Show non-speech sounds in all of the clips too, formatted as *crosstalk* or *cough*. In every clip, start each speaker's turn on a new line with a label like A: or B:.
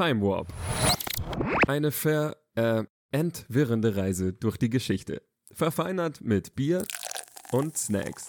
A: Time Warp. Eine ver äh, entwirrende Reise durch die Geschichte. Verfeinert mit Bier und Snacks.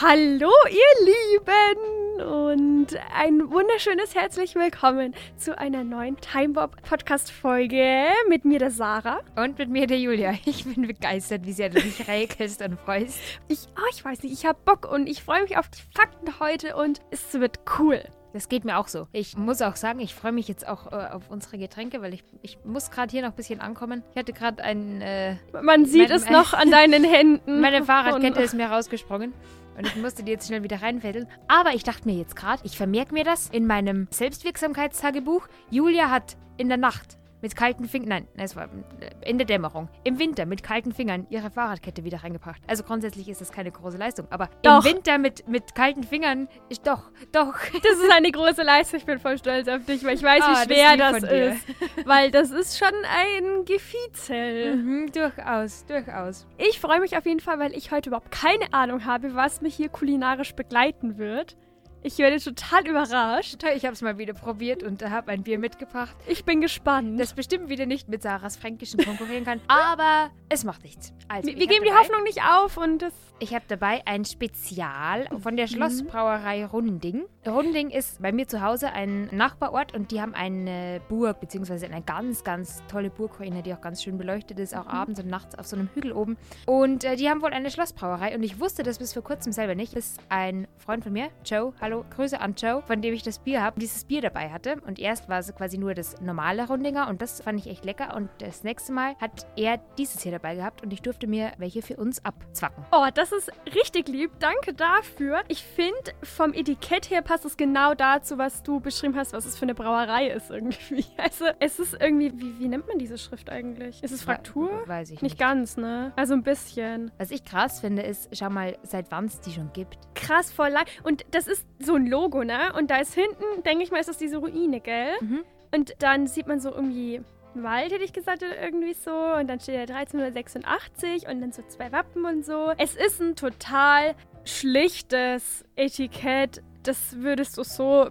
B: Hallo, ihr Lieben! Und ein wunderschönes herzlich willkommen zu einer neuen Time Warp Podcast Folge mit mir, der Sarah.
C: Und mit mir, der Julia. Ich bin begeistert, wie sehr du dich räkelst und freust.
B: Ich, oh, ich weiß nicht, ich habe Bock und ich freue mich auf die Fakten heute und es wird cool.
C: Das geht mir auch so. Ich muss auch sagen, ich freue mich jetzt auch äh, auf unsere Getränke, weil ich, ich muss gerade hier noch ein bisschen ankommen. Ich hatte gerade ein... Äh,
B: Man sieht
C: mein-
B: es noch an deinen Händen. *laughs*
C: meine Fahrradkette ist mir rausgesprungen. Und ich musste die jetzt schnell wieder reinfädeln. Aber ich dachte mir jetzt gerade, ich vermerke mir das in meinem Selbstwirksamkeitstagebuch. Julia hat in der Nacht mit kalten Fingern, nein, es war äh, in der Dämmerung, im Winter mit kalten Fingern ihre Fahrradkette wieder reingebracht. Also grundsätzlich ist das keine große Leistung. Aber
B: Doch.
C: im Winter mit, mit kalten Fingern, ist doch, doch. *laughs*
B: Das ist eine große Leistung. Ich bin voll stolz auf dich, weil ich weiß,
C: Ah, das
B: wie schwer das,
C: dir.
B: ist. Weil das ist schon ein Gefizel.
C: Mhm, durchaus, durchaus.
B: Ich freue mich auf jeden Fall, weil ich heute überhaupt keine Ahnung habe, was mich hier kulinarisch begleiten wird. Ich werde total überrascht.
C: Toll, ich habe es mal wieder probiert und habe ein Bier mitgebracht,
B: Ich bin gespannt.
C: das bestimmt wieder nicht mit Sarahs Fränkischen konkurrieren kann. *laughs* Aber es macht nichts. Also,
B: wir geben die Hoffnung nicht auf und das.
C: Ich habe dabei ein Spezial von der
B: Mhm.
C: Schlossbrauerei Runding. Runding ist bei mir zu Hause ein Nachbarort und die haben eine Burg, beziehungsweise eine ganz, ganz tolle Burgruine, die auch ganz schön beleuchtet ist, auch
B: Mhm.
C: abends und nachts auf so einem Hügel oben. Und äh, die haben wohl eine Schlossbrauerei und ich wusste das bis vor kurzem selber nicht, bis ein Freund von mir, Joe, hallo, Grüße an Joe, von dem ich das Bier habe, dieses Bier dabei hatte. Und erst war es quasi nur das normale Rundinger und das fand ich echt lecker. Und das nächste Mal hat er dieses hier dabei gehabt und ich durfte mir welche für uns abzwacken.
B: Oh, das ist richtig lieb. Danke dafür. Ich finde, vom Etikett her passt es genau dazu, was du beschrieben hast, was es für eine Brauerei ist irgendwie. *laughs* Also, es ist irgendwie. Wie, wie nennt man diese Schrift eigentlich? Ist es Fraktur?
C: Weiß ich
B: Nicht
C: nicht.
B: ganz, ne? Also ein bisschen.
C: Was ich krass finde, ist, schau mal, seit wann es die schon gibt.
B: Krass voll lang. Und das ist so ein Logo, ne? Und da ist hinten, denke ich mal, ist das diese Ruine, gell?
C: Mhm.
B: Und dann sieht man so irgendwie einen Wald, hätte ich gesagt, oder irgendwie so. Und dann steht da 1386 und dann so zwei Wappen und so. Es ist ein total schlichtes Etikett. Das würdest du so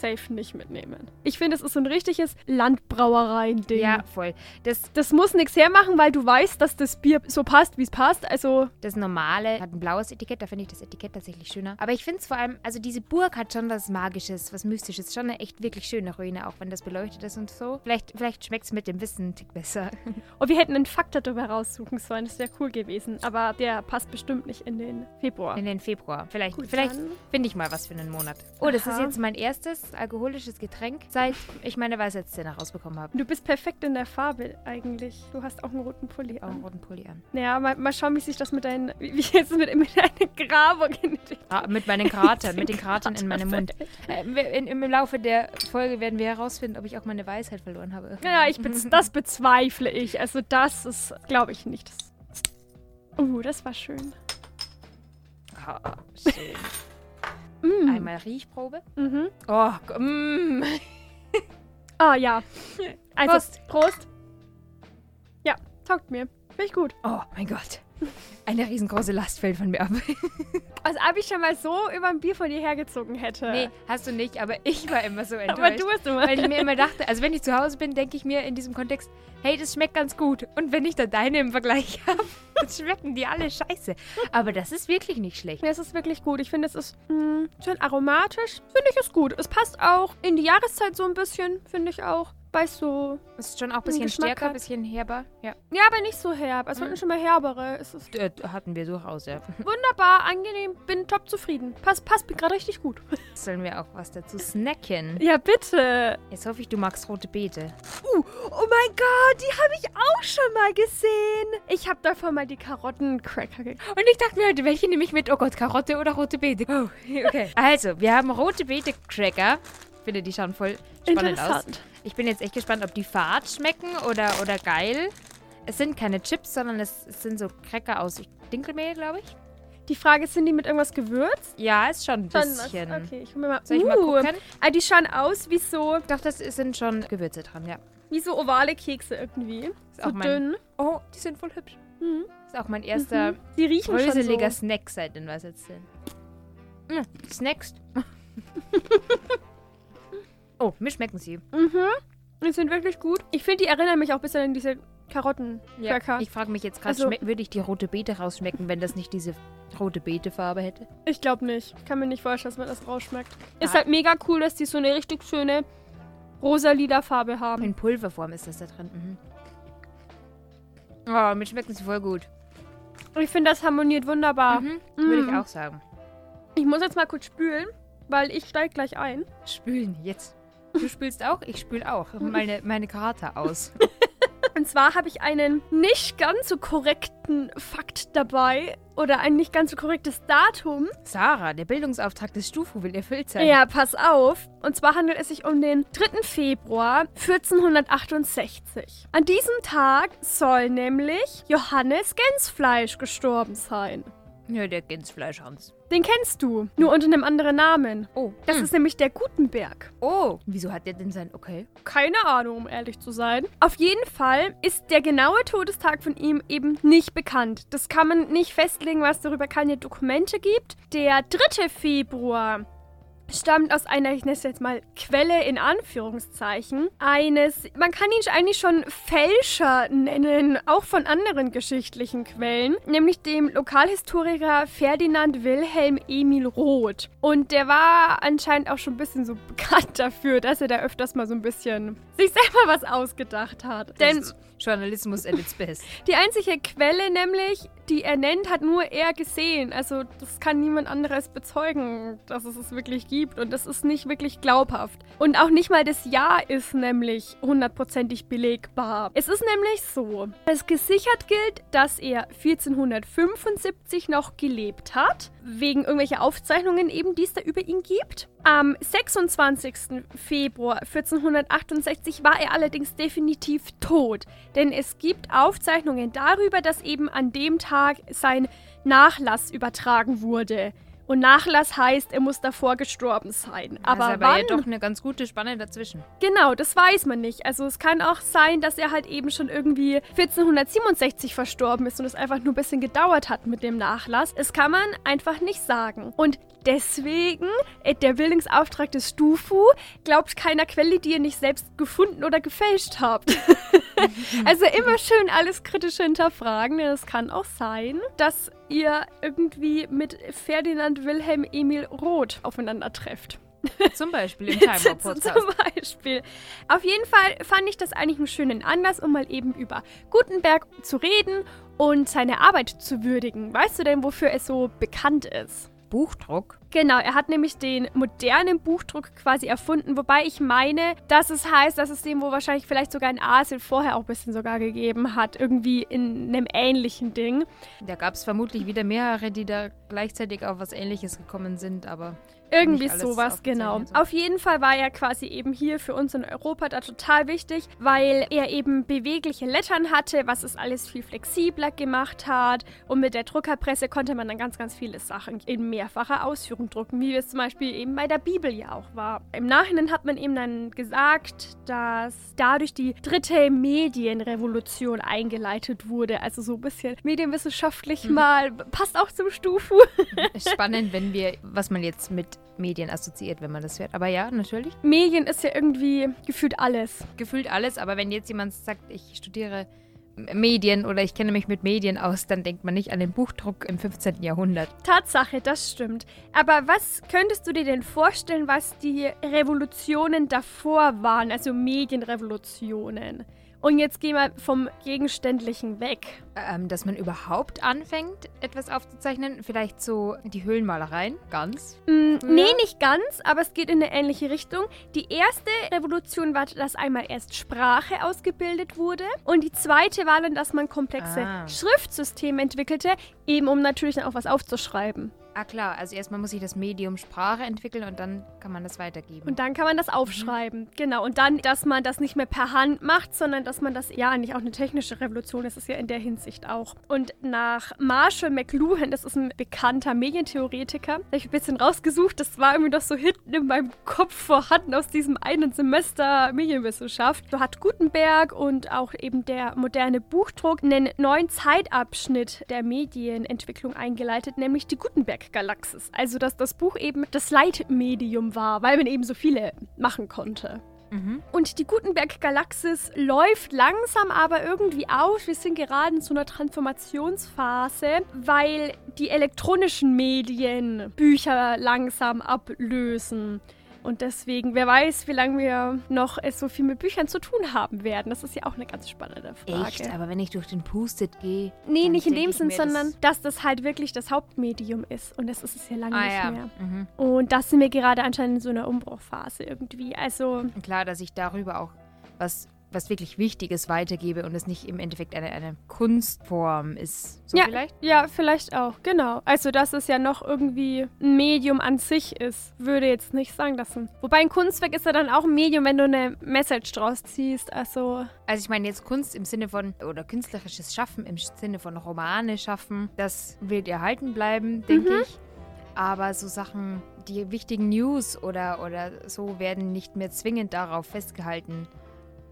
B: safe nicht mitnehmen. Ich finde, es ist so ein richtiges Landbrauereien-Ding.
C: Ja, voll. Das,
B: Das muss nichts hermachen, weil du weißt, dass das Bier so passt, wie es passt. Also,
C: das normale hat ein blaues Etikett, da finde ich das Etikett tatsächlich schöner. Aber ich finde es vor allem, also diese Burg hat schon was Magisches, was Mystisches. Schon eine echt wirklich schöne Ruine, auch wenn das beleuchtet ist und so. Vielleicht, vielleicht schmeckt es mit dem Wissen einen Tick besser.
B: Und *laughs* wir hätten einen Fakt darüber raussuchen sollen. Das wäre cool gewesen. Aber der passt bestimmt nicht in den Februar.
C: In den Februar. Vielleicht,
B: Gut,
C: vielleicht finde ich mal was für einen Monat. Oh, das ist
B: Aha.
C: jetzt mein erstes alkoholisches Getränk, seit ich meine Weisheitszähne rausbekommen habe.
B: Du bist perfekt in der Farbe eigentlich. Du hast auch einen roten Pulli
C: Auch einen
B: an.
C: roten Pulli an.
B: Naja, mal, mal schauen, wie sich das mit deinen. Wie wie jetzt mit, mit Grabung in
C: Ah, mit meinen Kratern, mit den Kratern in meinem Mund. *laughs* Äh, in, Im Laufe der Folge werden wir herausfinden, ob ich auch meine Weisheit verloren habe.
B: Ja, ich bez *laughs* das bezweifle ich. Also, das ist, glaube ich, nicht. Das uh, das war schön.
C: Ah, schön.
B: Mm.
C: Einmal Riechprobe.
B: Mhm.
C: Oh, mm. *laughs*
B: Ah, ja. Also,
C: Prost.
B: Prost. Ja, taugt mir. Finde ich gut.
C: oh mein Gott. Eine riesengroße Last fällt von mir ab. *laughs*
B: Als ob ich schon mal so über ein Bier von dir hergezogen hätte.
C: nee, hast du nicht, aber ich war immer so enttäuscht.
B: aber du hast immer.
C: Weil ich mir immer dachte, also wenn ich zu Hause bin, denke ich mir in diesem Kontext, hey, das schmeckt ganz gut. Und wenn ich da deine im Vergleich *laughs* habe, dann schmecken die alle scheiße. Aber das ist wirklich nicht schlecht.
B: Ja, es ist wirklich gut. Ich finde, es ist mh, schön aromatisch. Finde ich es gut. Es passt auch in die Jahreszeit so ein bisschen, finde ich auch. Weißt du.
C: Es ist schon auch ein bisschen
B: Geschmack
C: stärker, ein bisschen herber. Ja,
B: Ja, aber nicht so herb. Es wurden schon mal herbere. Es ist
C: äh, hatten wir durchaus, ja. *laughs*
B: wunderbar, angenehm. Bin top zufrieden. Passt, passt mir gerade richtig gut. *laughs*
C: Sollen wir auch was dazu snacken?
B: Ja, bitte.
C: Jetzt hoffe ich, du magst rote Beete.
B: Uh, oh mein Gott, die habe ich auch schon mal gesehen. Ich habe davon mal die Karotten-Cracker gekauft.
C: Und ich dachte mir heute, welche nehme ich mit? Oh Gott, Karotte oder rote Beete? Oh, *laughs* okay. Also, wir haben rote Beete-Cracker. Ich finde, die schauen voll spannend aus. Ich bin jetzt echt gespannt, ob die fad schmecken oder, oder geil. Es sind keine Chips, sondern es, es sind so Cracker aus Dinkelmehl, glaube ich.
B: Die Frage ist, sind die mit irgendwas gewürzt?
C: Ja, ist schon ein
B: Schon was.
C: bisschen.
B: Okay, ich hol mir mal.
C: Soll ich mal
B: Uh,
C: gucken?
B: Ah, die schauen aus wie so,
C: Doch, das sind schon Gewürze dran, ja.
B: wie so ovale Kekse irgendwie.
C: Ist
B: so dünn.
C: Oh, die sind voll hübsch.
B: Mhm.
C: Ist auch mein erster
B: Die riechen
C: bröseliger
B: schon so.
C: Snack seit den was jetzt sind. *laughs* *laughs* Oh, mir schmecken sie.
B: Mhm. Die sind wirklich gut. Ich finde, die erinnern mich auch ein bisschen an diese Karottencracker.
C: Ich frage mich jetzt gerade,
B: Also-
C: würde ich die rote Beete rausschmecken, wenn das nicht diese rote Beete-Farbe hätte?
B: Ich glaube nicht. Ich kann mir nicht vorstellen, dass man das rausschmeckt. Ist
C: Ah.
B: halt mega cool, dass die so eine richtig schöne rosa-lila Farbe haben.
C: In Pulverform ist das da drin. Mhm. Oh, mir schmecken sie voll gut.
B: Ich finde, das harmoniert wunderbar.
C: Mhm. Würde ich
B: Mm.
C: auch sagen.
B: Ich muss jetzt mal kurz spülen, weil ich steige gleich ein.
C: Spülen, jetzt. Du spülst auch, ich spül auch. Meine, meine Karte aus. *laughs*
B: Und zwar habe ich einen nicht ganz so korrekten Fakt dabei oder ein nicht ganz so korrektes Datum.
C: Sarah, der Bildungsauftrag des Stufu will erfüllt sein.
B: Ja, pass auf. Und zwar handelt es sich um den 3. Februar 1468. An diesem Tag soll nämlich Johannes Gänsfleisch gestorben sein.
C: Ja, der Gänsfleischhans.
B: Den kennst du, nur unter einem anderen Namen.
C: Oh.
B: Das
C: hm.
B: ist nämlich der Gutenberg.
C: Oh. Wieso hat der denn sein... Okay.
B: Keine Ahnung, um ehrlich zu sein. Auf jeden Fall ist der genaue Todestag von ihm eben nicht bekannt. Das kann man nicht festlegen, was darüber keine Dokumente gibt. Der 3. Februar stammt aus einer, ich nenne es jetzt mal Quelle in Anführungszeichen, eines, man kann ihn eigentlich schon Fälscher nennen, auch von anderen geschichtlichen Quellen, nämlich dem Lokalhistoriker Ferdinand Wilhelm Emil Roth. Und der war anscheinend auch schon ein bisschen so bekannt dafür, dass er da öfters mal so ein bisschen sich selber was ausgedacht hat. Denn
C: Journalismus at its best.
B: die einzige Quelle nämlich, die er nennt, hat nur er gesehen. Also das kann niemand anderes bezeugen, dass es es wirklich gibt. Und das ist nicht wirklich glaubhaft. Und auch nicht mal das Jahr ist nämlich hundertprozentig belegbar. Es ist nämlich so, dass gesichert gilt, dass er 1475 noch gelebt hat. Wegen irgendwelcher Aufzeichnungen eben, die es da über ihn gibt. Am 26. Februar 1468 war er allerdings definitiv tot, denn es gibt Aufzeichnungen darüber, dass eben an dem Tag sein Nachlass übertragen wurde. Und Nachlass heißt, er muss davor gestorben sein. Aber,
C: also aber
B: wann?
C: ja doch eine ganz gute Spanne dazwischen.
B: Genau, das weiß man nicht. Also es kann auch sein, dass er halt eben schon irgendwie 1467 verstorben ist und es einfach nur ein bisschen gedauert hat mit dem Nachlass. Es kann man einfach nicht sagen. Und deswegen, äh, der Bildungsauftrag des Stufu, glaubt keiner Quelle, die ihr nicht selbst gefunden oder gefälscht habt. *laughs* *laughs* also immer schön alles kritisch hinterfragen, denn es kann auch sein, dass ihr irgendwie mit Ferdinand Wilhelm Emil Roth aufeinander trefft.
C: Zum Beispiel im *laughs*
B: Zum
C: Timer-Podcast.
B: Beispiel. Auf jeden Fall fand ich das eigentlich einen schönen Anlass, um mal eben über Gutenberg zu reden und seine Arbeit zu würdigen. Weißt du denn, wofür er so bekannt ist?
C: Buchdruck.
B: Genau, er hat nämlich den modernen Buchdruck quasi erfunden, wobei ich meine, dass es heißt, dass es den wohl wahrscheinlich vielleicht sogar in Asien vorher auch ein bisschen sogar gegeben hat, irgendwie in einem ähnlichen Ding.
C: Da gab es vermutlich wieder mehrere, die da gleichzeitig auf was Ähnliches gekommen sind, aber
B: Irgendwie sowas, genau. Auf jeden Fall war er quasi eben hier für uns in Europa da total wichtig, weil er eben bewegliche Lettern hatte, was es alles viel flexibler gemacht hat. Und mit der Druckerpresse konnte man dann ganz, ganz viele Sachen in mehrfacher Ausführung drucken, wie es zum Beispiel eben bei der Bibel ja auch war. Im Nachhinein hat man eben dann gesagt, dass dadurch die dritte Medienrevolution eingeleitet wurde. Also so ein bisschen medienwissenschaftlich
C: Mhm.
B: mal, passt auch zum Stufu.
C: spannend, wenn wir, was man jetzt mit Medien assoziiert, wenn man das hört. Aber ja, natürlich.
B: Medien ist ja irgendwie gefühlt alles.
C: Gefühlt alles, aber wenn jetzt jemand sagt, ich studiere Medien oder ich kenne mich mit Medien aus, dann denkt man nicht an den Buchdruck im 15. Jahrhundert.
B: Tatsache, das stimmt. Aber was könntest du dir denn vorstellen, was die Revolutionen davor waren, also Medienrevolutionen? Und jetzt gehen wir vom Gegenständlichen weg.
C: Ähm, dass man überhaupt anfängt, etwas aufzuzeichnen. Vielleicht so die Höhlenmalereien, ganz.
B: Mm, nee, nicht ganz, aber es geht in eine ähnliche Richtung. Die erste Revolution war, dass einmal erst Sprache ausgebildet wurde. Und die zweite war dann, dass man komplexe
C: Ah.
B: Schriftsysteme entwickelte, eben um natürlich dann auch was aufzuschreiben.
C: Ah klar, also erstmal muss sich das Medium Sprache entwickeln und dann kann man das weitergeben.
B: Und dann kann man das aufschreiben. Genau. Und dann, dass man das nicht mehr per Hand macht, sondern dass man das, ja, eigentlich auch eine technische Revolution ist, ist ja in der Hinsicht auch. Und nach Marshall McLuhan, das ist ein bekannter Medientheoretiker, habe ich ein bisschen rausgesucht, das war irgendwie noch so hinten in meinem Kopf vorhanden aus diesem einen Semester Medienwissenschaft. So hat Gutenberg und auch eben der moderne Buchdruck einen neuen Zeitabschnitt der Medienentwicklung eingeleitet, nämlich die Gutenberg Gutenberg Galaxis. Also, dass das Buch eben das Leitmedium war, weil man eben so viele machen konnte.
C: Mhm.
B: Und die Gutenberg Galaxis läuft langsam aber irgendwie aus. Wir sind gerade in so einer Transformationsphase, weil die elektronischen Medien Bücher langsam ablösen. Und deswegen, wer weiß, wie lange wir noch es so viel mit Büchern zu tun haben werden. Das ist ja auch eine ganz spannende Frage.
C: Echt? Aber wenn ich durch den Pustet gehe.
B: Nee, nicht in dem Sinn, sondern dass das halt wirklich das Hauptmedium ist. Und das ist es ja lange
C: Ah
B: nicht
C: ja.
B: mehr.
C: Mhm.
B: Und das sind wir gerade anscheinend in so einer Umbruchphase irgendwie. Also,
C: Klar, dass ich darüber auch was, was wirklich Wichtiges weitergebe und es nicht im Endeffekt eine, eine Kunstform ist. So
B: Ja.
C: vielleicht?
B: ja, vielleicht auch, genau. Also, dass es ja noch irgendwie ein Medium an sich ist, würde jetzt nicht sagen lassen. Wobei ein Kunstwerk ist ja dann auch ein Medium, wenn du eine Message draus ziehst. Also,
C: Also ich meine jetzt Kunst im Sinne von, oder künstlerisches Schaffen im Sinne von Romane schaffen, das wird erhalten bleiben, denke
B: Mhm.
C: ich. Aber so Sachen, die wichtigen News oder, oder so werden nicht mehr zwingend darauf festgehalten.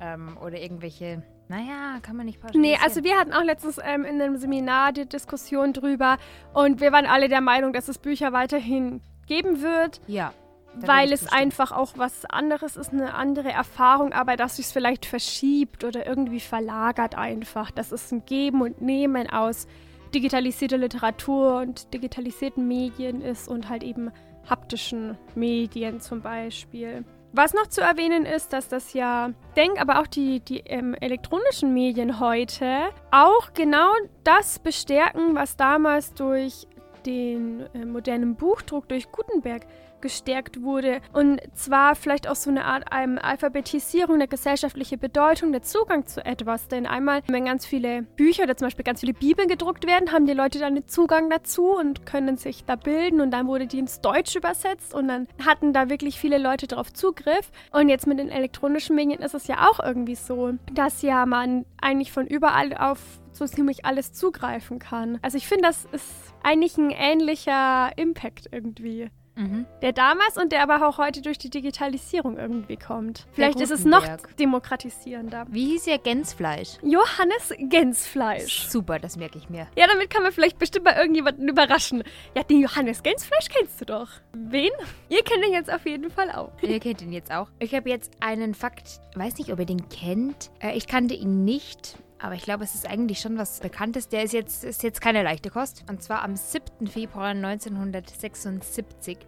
C: Ähm, oder irgendwelche, naja, kann man nicht
B: nee,
C: pauschalisieren.
B: also wir hatten auch letztens ähm, in einem Seminar die Diskussion drüber und wir waren alle der Meinung, dass es Bücher weiterhin geben wird.
C: Ja.
B: weil es einfach auch was anderes ist, eine andere Erfahrung, aber dass sich es vielleicht verschiebt oder irgendwie verlagert einfach. Das ist ein Geben und Nehmen aus digitalisierter Literatur und digitalisierten Medien ist und halt eben haptischen Medien zum Beispiel. Was noch zu erwähnen ist, dass das ja, denk aber auch die, die ähm, elektronischen Medien heute auch genau das bestärken, was damals durch den äh, modernen Buchdruck durch Gutenberg gestärkt wurde. Und zwar vielleicht auch so eine Art ähm, Alphabetisierung der gesellschaftlichen Bedeutung, der Zugang zu etwas. Denn einmal, wenn ganz viele Bücher oder zum Beispiel ganz viele Bibeln gedruckt werden, haben die Leute dann einen Zugang dazu und können sich da bilden. Und dann wurde die ins Deutsche übersetzt und dann hatten da wirklich viele Leute darauf Zugriff. Und jetzt mit den elektronischen Medien ist es ja auch irgendwie so, dass ja man eigentlich von überall auf so ziemlich alles zugreifen kann. Also ich finde, das ist eigentlich ein ähnlicher Impact irgendwie.
C: Mhm.
B: Der damals und der aber auch heute durch die Digitalisierung irgendwie kommt. Vielleicht ist es noch demokratisierender.
C: Wie hieß ihr Gänsfleisch?
B: Johannes Gänsfleisch.
C: Super, das merke ich mir.
B: Ja, damit kann man vielleicht bestimmt mal irgendjemanden überraschen. Ja, den Johannes Gänsfleisch kennst du doch. Wen? Ihr kennt ihn jetzt auf jeden Fall auch. *laughs*
C: Ihr kennt ihn jetzt auch. Ich habe jetzt einen Fakt, weiß nicht, ob ihr den kennt. Äh, ich kannte ihn nicht. Aber ich glaube, es ist eigentlich schon was Bekanntes. Der ist jetzt, ist jetzt keine leichte Kost. Und zwar am 7. Februar 1976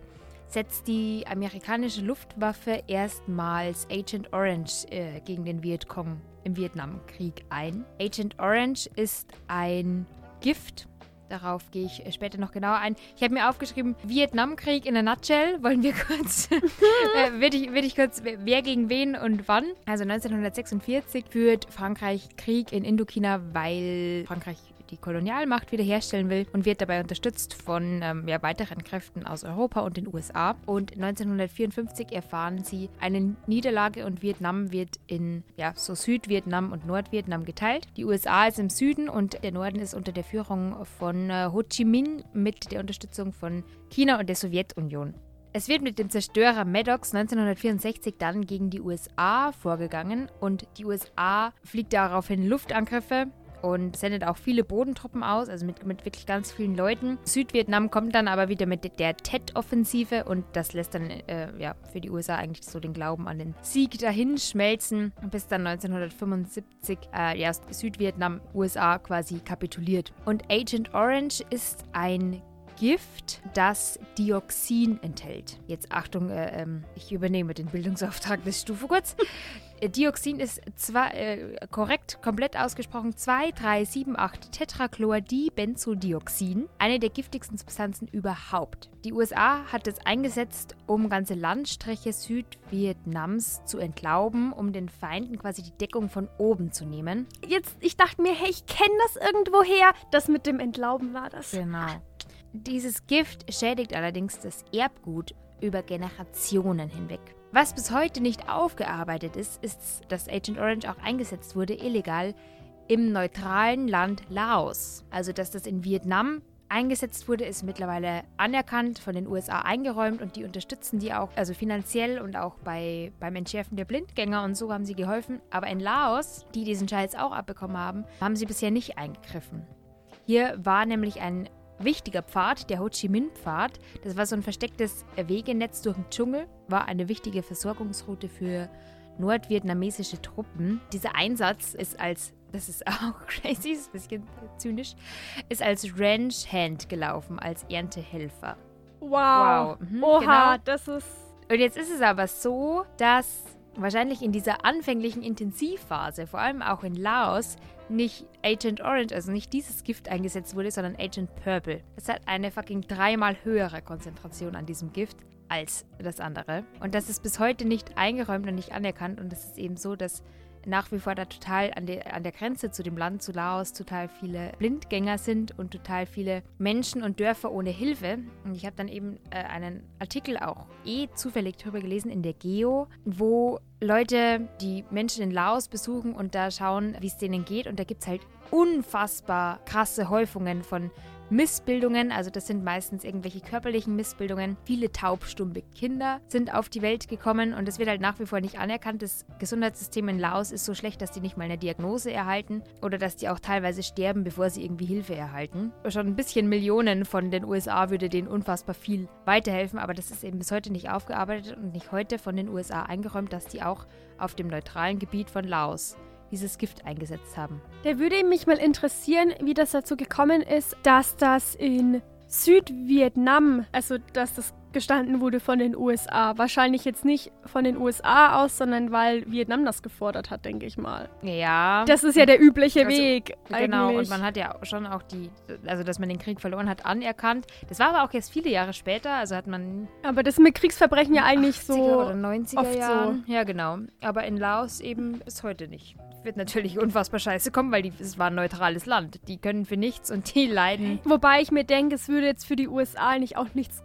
C: setzt die amerikanische Luftwaffe erstmals Agent Orange äh, gegen den Vietcong im Vietnamkrieg ein. Agent Orange ist ein Gift. Darauf gehe ich später noch genauer ein. Ich habe mir aufgeschrieben, Vietnamkrieg in a nutshell. *laughs* Wollen wir kurz, *laughs* äh, würde ich, würd ich kurz, wer gegen wen und wann? Also 1946 führt Frankreich Krieg in Indochina, weil Frankreich die Kolonialmacht wiederherstellen will und wird dabei unterstützt von ähm, ja, weiteren Kräften aus Europa und den USA. Und 1954 erfahren sie eine Niederlage und Vietnam wird in ja, so Südvietnam und Nordvietnam geteilt. Die USA ist im Süden und der Norden ist unter der Führung von äh, Ho Chi Minh mit der Unterstützung von China und der Sowjetunion. Es wird mit dem Zerstörer Maddox 1964 dann gegen die USA vorgegangen und die USA fliegt daraufhin Luftangriffe und sendet auch viele Bodentruppen aus, also mit, mit wirklich ganz vielen Leuten. Südvietnam kommt dann aber wieder mit der Tet-Offensive und das lässt dann äh, ja, für die USA eigentlich so den Glauben an den Sieg dahin schmelzen, bis dann 1975 äh, ja, Südvietnam USA quasi kapituliert. Und Agent Orange ist ein Gift, das Dioxin enthält. Jetzt Achtung, äh, ähm, ich übernehme den Bildungsauftrag des Stufe kurz. Dioxin ist zwar äh, korrekt, komplett ausgesprochen 2,378 Tetrachlordibenzodioxin, eine der giftigsten Substanzen überhaupt. Die USA hat es eingesetzt, um ganze Landstriche Südvietnams zu entlauben, um den Feinden quasi die Deckung von oben zu nehmen.
B: Jetzt, ich dachte mir, hey, ich kenne das irgendwoher. Das mit dem Entlauben war das.
C: Genau. Dieses Gift schädigt allerdings das Erbgut über Generationen hinweg. Was bis heute nicht aufgearbeitet ist, ist, dass Agent Orange auch eingesetzt wurde, illegal, im neutralen Land Laos. Also, dass das in Vietnam eingesetzt wurde, ist mittlerweile anerkannt, von den USA eingeräumt und die unterstützen die auch, also finanziell und auch bei, beim Entschärfen der Blindgänger und so haben sie geholfen. Aber in Laos, die diesen Scheiß auch abbekommen haben, haben sie bisher nicht eingegriffen. Hier war nämlich ein wichtiger Pfad, der Ho Chi Minh-Pfad. Das war so ein verstecktes Wegenetz durch den Dschungel, war eine wichtige Versorgungsroute für nordvietnamesische Truppen. Dieser Einsatz ist als das ist auch *laughs* crazy, ist ein bisschen zynisch, ist als Ranch Hand gelaufen, als Erntehelfer.
B: Wow.
C: Wow. Mhm,
B: Oha,
C: genau.
B: das ist.
C: Und jetzt ist es aber so, dass wahrscheinlich in dieser anfänglichen Intensivphase, vor allem auch in Laos, nicht Agent Orange, also nicht dieses Gift eingesetzt wurde, sondern Agent Purple. Es hat eine fucking dreimal höhere Konzentration an diesem Gift als das andere. Und das ist bis heute nicht eingeräumt und nicht anerkannt. Und es ist eben so, dass nach wie vor da total an der, an der Grenze zu dem Land, zu Laos, total viele Blindgänger sind und total viele Menschen und Dörfer ohne Hilfe. Und ich habe dann eben äh, einen Artikel auch eh zufällig drüber gelesen in der Geo, wo Leute die Menschen in Laos besuchen und da schauen, wie es denen geht. Und da gibt es halt unfassbar krasse Häufungen von Missbildungen, also das sind meistens irgendwelche körperlichen Missbildungen. Viele taubstumme Kinder sind auf die Welt gekommen und es wird halt nach wie vor nicht anerkannt. Das Gesundheitssystem in Laos ist so schlecht, dass die nicht mal eine Diagnose erhalten oder dass die auch teilweise sterben, bevor sie irgendwie Hilfe erhalten. Schon ein bisschen Millionen von den USA würde denen unfassbar viel weiterhelfen, aber das ist eben bis heute nicht aufgearbeitet und nicht heute von den USA eingeräumt, dass die auch auf dem neutralen Gebiet von Laos dieses Gift eingesetzt haben.
B: Da würde mich mal interessieren, wie das dazu gekommen ist, dass das in Südvietnam, also dass das gestanden wurde von den USA. Wahrscheinlich jetzt nicht von den USA aus, sondern weil Vietnam das gefordert hat, denke ich mal.
C: Ja.
B: Das ist ja der übliche
C: Also,
B: Weg.
C: Genau,
B: eigentlich.
C: und man hat ja schon auch die, also dass man den Krieg verloren hat, anerkannt. Das war aber auch jetzt viele Jahre später, also hat man
B: Aber das mit Kriegsverbrechen ja eigentlich
C: 80er
B: so.
C: oder 90er
B: oft so.
C: Ja, genau. Aber in Laos eben bis heute nicht. Wird natürlich unfassbar scheiße kommen, weil die, es war ein neutrales Land. Die können für nichts und die leiden.
B: Wobei ich mir denke, es würde jetzt für die USA eigentlich auch nichts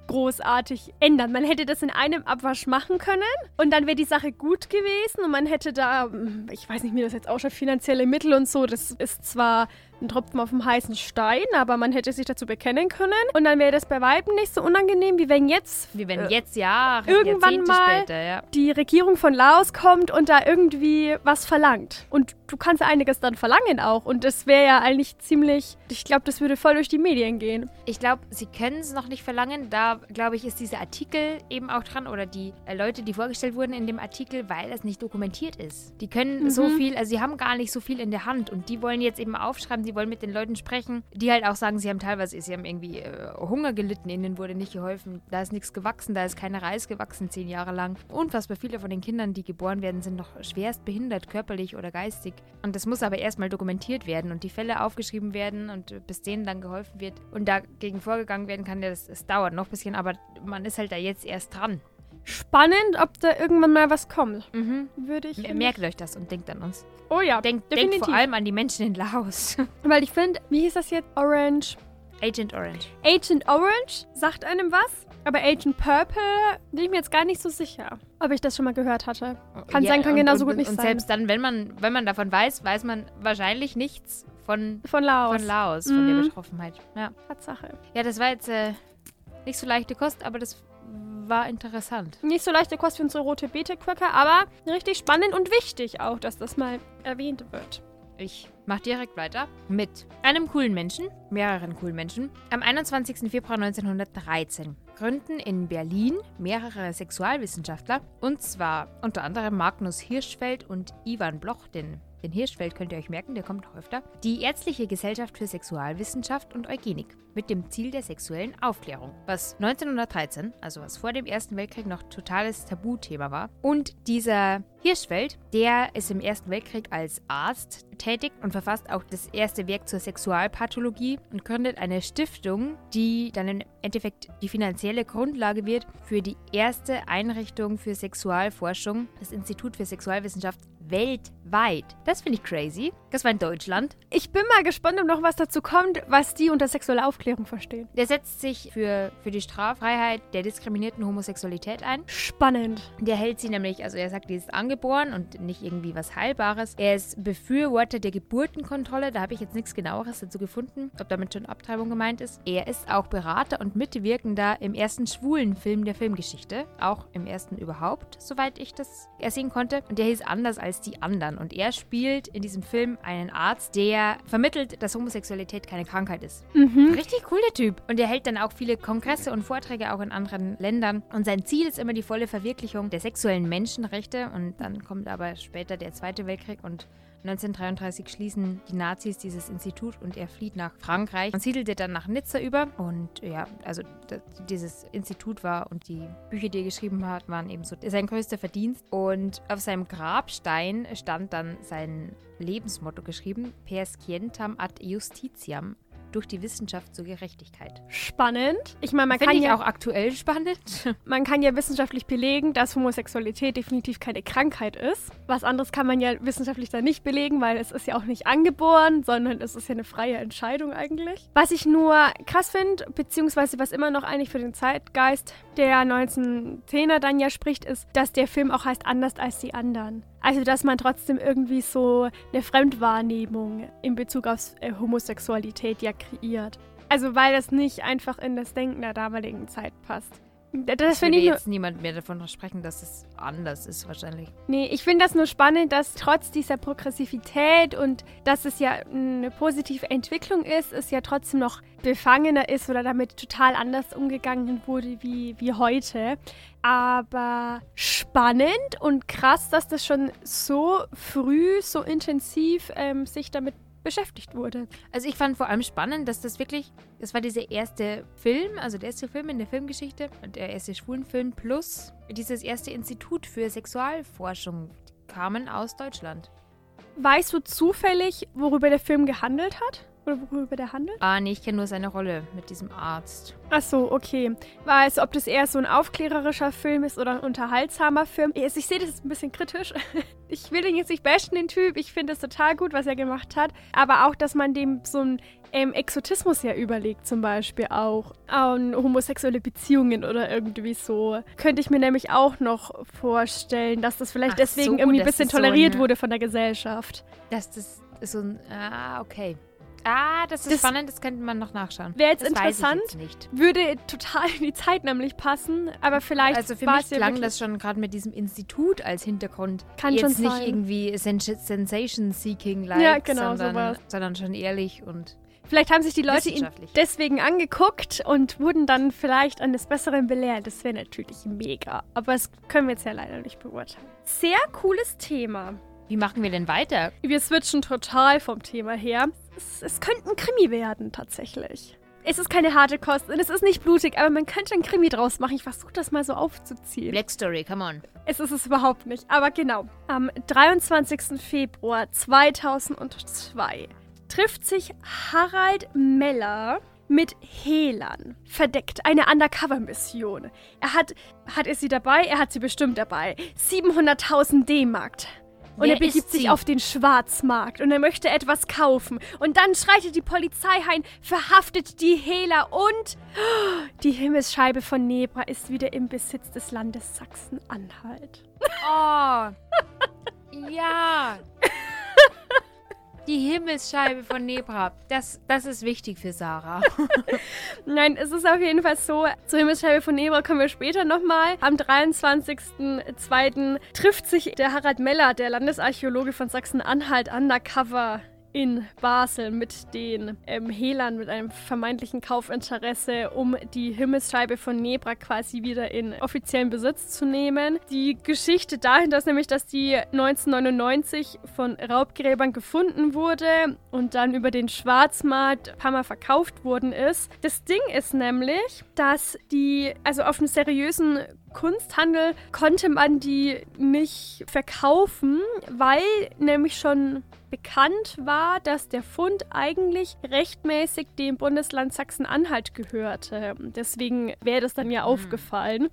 B: großartig ändern. Man hätte das in einem Abwasch machen können und dann wäre die Sache gut gewesen und man hätte da, hm, ich weiß nicht, wie das jetzt ausschaut, finanzielle Mittel und so. Das ist zwar ein Tropfen auf dem heißen Stein, aber man hätte sich dazu bekennen können und dann wäre das bei Weitem nicht so unangenehm, wie wenn jetzt
C: Wie wenn
B: äh,
C: jetzt Jahre,
B: irgendwann mal-
C: später, ja.
B: die Regierung von Laos kommt und da irgendwie was verlangt. Und du kannst einiges dann verlangen auch. Und das wäre ja eigentlich ziemlich, ich glaube, das würde voll durch die Medien gehen.
C: Ich glaube, sie können es noch nicht verlangen. Da, glaube ich, ist dieser Artikel eben auch dran oder die äh, Leute, die vorgestellt wurden in dem Artikel, weil das nicht dokumentiert ist. Die können so
B: Mhm.
C: viel, also sie haben gar nicht so viel in der Hand und die wollen jetzt eben aufschreiben, die wollen mit den Leuten sprechen, die halt auch sagen, sie haben teilweise, sie haben irgendwie äh, Hunger gelitten, ihnen wurde nicht geholfen, da ist nichts gewachsen, da ist keine Reis gewachsen zehn Jahre lang. Unfassbar viele von den Kindern, die geboren werden, sind noch schwerst behindert, körperlich oder geistig. Und das muss aber erstmal dokumentiert werden und die Fälle aufgeschrieben werden und äh, bis denen dann geholfen wird und dagegen vorgegangen werden kann, das, das dauert noch ein bisschen, aber man ist halt da jetzt erst dran.
B: Spannend, ob da irgendwann mal was kommt.
C: Mhm.
B: Würde ich.
C: Merkt euch das und denkt an uns.
B: Oh ja,
C: Denkt, denkt
B: definitiv.
C: vor allem an die Menschen in Laos. *laughs*
B: Weil ich finde, wie hieß das jetzt? Orange.
C: Agent Orange.
B: Agent Orange sagt einem was, aber Agent Purple bin ich mir jetzt gar nicht so sicher, ob ich das schon mal gehört hatte. Kann sein, kann
C: und,
B: genauso
C: und,
B: gut nicht
C: und
B: sein.
C: selbst dann, wenn man, wenn man davon weiß, weiß man wahrscheinlich nichts von,
B: Von Laos.
C: von Laos, von der
B: Mhm.
C: Betroffenheit. Ja.
B: Tatsache.
C: ja, das war jetzt äh, nicht so leichte Kost, aber das war interessant.
B: Nicht so leichte Kost für unsere rote Beete-Quacker, aber richtig spannend und wichtig auch, dass das mal erwähnt wird.
C: Ich mach direkt weiter mit einem coolen Menschen, mehreren coolen Menschen. Am 21. Februar 1913 gründen in Berlin mehrere Sexualwissenschaftler, und zwar unter anderem Magnus Hirschfeld und Ivan Bloch, den, den Hirschfeld könnt ihr euch merken, der kommt noch die Ärztliche Gesellschaft für Sexualwissenschaft und Eugenik mit dem Ziel der sexuellen Aufklärung, was 1913, also was vor dem Ersten Weltkrieg noch totales Tabuthema war. Und dieser Hirschfeld, der ist im Ersten Weltkrieg als Arzt tätig und verfasst auch das erste Werk zur Sexualpathologie und gründet eine Stiftung, die dann im Endeffekt die finanzielle Grundlage wird für die erste Einrichtung für Sexualforschung, das Institut für Sexualwissenschaft weltweit. Das finde ich crazy. Das war in Deutschland.
B: Ich bin mal gespannt, ob noch was dazu kommt, was die unter sexuelle Aufklärung verstehen.
C: Der setzt sich für, für die Straffreiheit der diskriminierten Homosexualität ein.
B: Spannend.
C: Der hält sie nämlich, also er sagt, dieses Angebot ungeboren und nicht irgendwie was Heilbares. Er ist Befürworter der Geburtenkontrolle. Da habe ich jetzt nichts genaueres dazu gefunden, ob damit schon Abtreibung gemeint ist. Er ist auch Berater und Mitwirkender im ersten schwulen Film der Filmgeschichte. Auch im ersten überhaupt, soweit ich das ersehen konnte. Und der hieß anders als die anderen. Und er spielt in diesem Film einen Arzt, der vermittelt, dass Homosexualität keine Krankheit ist.
B: Mhm.
C: Richtig cool, der Typ. Und er hält dann auch viele Kongresse und Vorträge auch in anderen Ländern. Und sein Ziel ist immer die volle Verwirklichung der sexuellen Menschenrechte. Und dann kommt aber später der Zweite Weltkrieg und 1933 schließen die Nazis dieses Institut und er flieht nach Frankreich und siedelte dann nach Nizza über. Und ja, also dieses Institut war und die Bücher, die er geschrieben hat, waren eben so sein größter Verdienst. Und auf seinem Grabstein stand dann sein Lebensmotto geschrieben: Per scientam ad justitiam durch die Wissenschaft zur Gerechtigkeit.
B: Spannend. Ich meine, man
C: Finde
B: kann ja
C: auch aktuell spannend. *laughs*
B: Man kann ja wissenschaftlich belegen, dass Homosexualität definitiv keine Krankheit ist. Was anderes kann man ja wissenschaftlich dann nicht belegen, weil es ist ja auch nicht angeboren, sondern es ist ja eine freie Entscheidung eigentlich. Was ich nur krass finde, beziehungsweise was immer noch eigentlich für den Zeitgeist der 1910er dann ja spricht, ist, dass der Film auch heißt Anders als die anderen. Also, dass man trotzdem irgendwie so eine Fremdwahrnehmung in Bezug auf äh, Homosexualität ja kreiert. Also, weil das nicht einfach in das Denken der damaligen Zeit passt. Das finde ich
C: jetzt niemand mehr davon sprechen, dass es anders ist wahrscheinlich.
B: Nee, ich finde das nur spannend, dass trotz dieser Progressivität und dass es ja eine positive Entwicklung ist, es ja trotzdem noch befangener ist oder damit total anders umgegangen wurde wie, wie heute. Aber spannend und krass, dass das schon so früh, so intensiv ähm, sich damit beschäftigt wurde.
C: Also ich fand vor allem spannend, dass das wirklich, das war dieser erste Film, also der erste Film in der Filmgeschichte, der erste Schwulenfilm plus dieses erste Institut für Sexualforschung kamen aus Deutschland.
B: Weißt du zufällig, worüber der Film gehandelt hat? Oder worüber der handelt?
C: Ah, nee, ich kenne nur seine Rolle mit diesem Arzt.
B: Ach so, okay. Weiß, ob das eher so ein aufklärerischer Film ist oder ein unterhaltsamer Film. Ich sehe das ein bisschen kritisch. *laughs* Ich will den jetzt nicht bashen, den Typ. Ich finde es total gut, was er gemacht hat. Aber auch, dass man dem so einen ähm, Exotismus ja überlegt, zum Beispiel auch. An homosexuelle Beziehungen oder irgendwie so. Könnte ich mir nämlich auch noch vorstellen, dass das vielleicht
C: Ach
B: deswegen
C: so,
B: irgendwie ein
C: das
B: bisschen
C: ist so
B: toleriert
C: eine-
B: wurde von der Gesellschaft.
C: Dass das so ein, ah, okay. Ah, das ist
B: Das-
C: spannend, das könnte man noch nachschauen.
B: Wäre jetzt
C: das
B: interessant.
C: Jetzt nicht.
B: Würde total in die Zeit nämlich passen, aber vielleicht
C: Also für mich
B: ja
C: klang
B: wirklich-
C: das schon gerade mit diesem Institut als Hintergrund.
B: Kann
C: Jetzt
B: schon
C: nicht
B: sein.
C: irgendwie Sen Sensation Seeking like,
B: Ja, genau,
C: sondern, sondern schon ehrlich und
B: Vielleicht haben sich die Leute ihn deswegen angeguckt und wurden dann vielleicht eines Besseren belehrt. Das wäre natürlich mega. Aber das können wir jetzt ja leider nicht beurteilen. Sehr cooles Thema.
C: Wie machen wir denn weiter?
B: Wir switchen total vom Thema her. Es, es könnte ein Krimi werden, tatsächlich. Es ist keine harte Kost und es ist nicht blutig, aber man könnte ein Krimi draus machen. Ich versuche das mal so aufzuziehen.
C: Black Story, come on.
B: Es ist es überhaupt nicht. Aber genau. Am 23. Februar 2002 trifft sich Harald Meller mit Helan. Verdeckt. Eine Undercover-Mission. Er hat, hat er sie dabei? Er hat sie bestimmt dabei. 700.000 D-Mark. Und
C: Wer
B: er begibt sich auf den Schwarzmarkt und er möchte etwas kaufen. Und dann schreitet die Polizei ein, verhaftet die Hehler und die Himmelsscheibe von Nebra ist wieder im Besitz des Landes Sachsen-Anhalt.
C: Oh, *laughs* ja. Die Himmelsscheibe von Nebra. Das, das ist wichtig für Sarah. *laughs*
B: Nein, es ist auf jeden Fall so. Zur Himmelsscheibe von Nebra kommen wir später nochmal. Am 23.02. trifft sich der Harald Meller, der Landesarchäologe von Sachsen-Anhalt, undercover in Basel mit den ähm, Hehlern, mit einem vermeintlichen Kaufinteresse, um die Himmelsscheibe von Nebra quasi wieder in offiziellen Besitz zu nehmen. Die Geschichte dahinter ist nämlich, dass die 1999 von Raubgräbern gefunden wurde und dann über den Schwarzmarkt ein paar Mal verkauft worden ist. Das Ding ist nämlich, dass die, also auf einem seriösen Kunsthandel konnte man die nicht verkaufen, weil nämlich schon bekannt war, dass der Fund eigentlich rechtmäßig dem Bundesland Sachsen-Anhalt gehörte. Deswegen wäre das dann ja aufgefallen,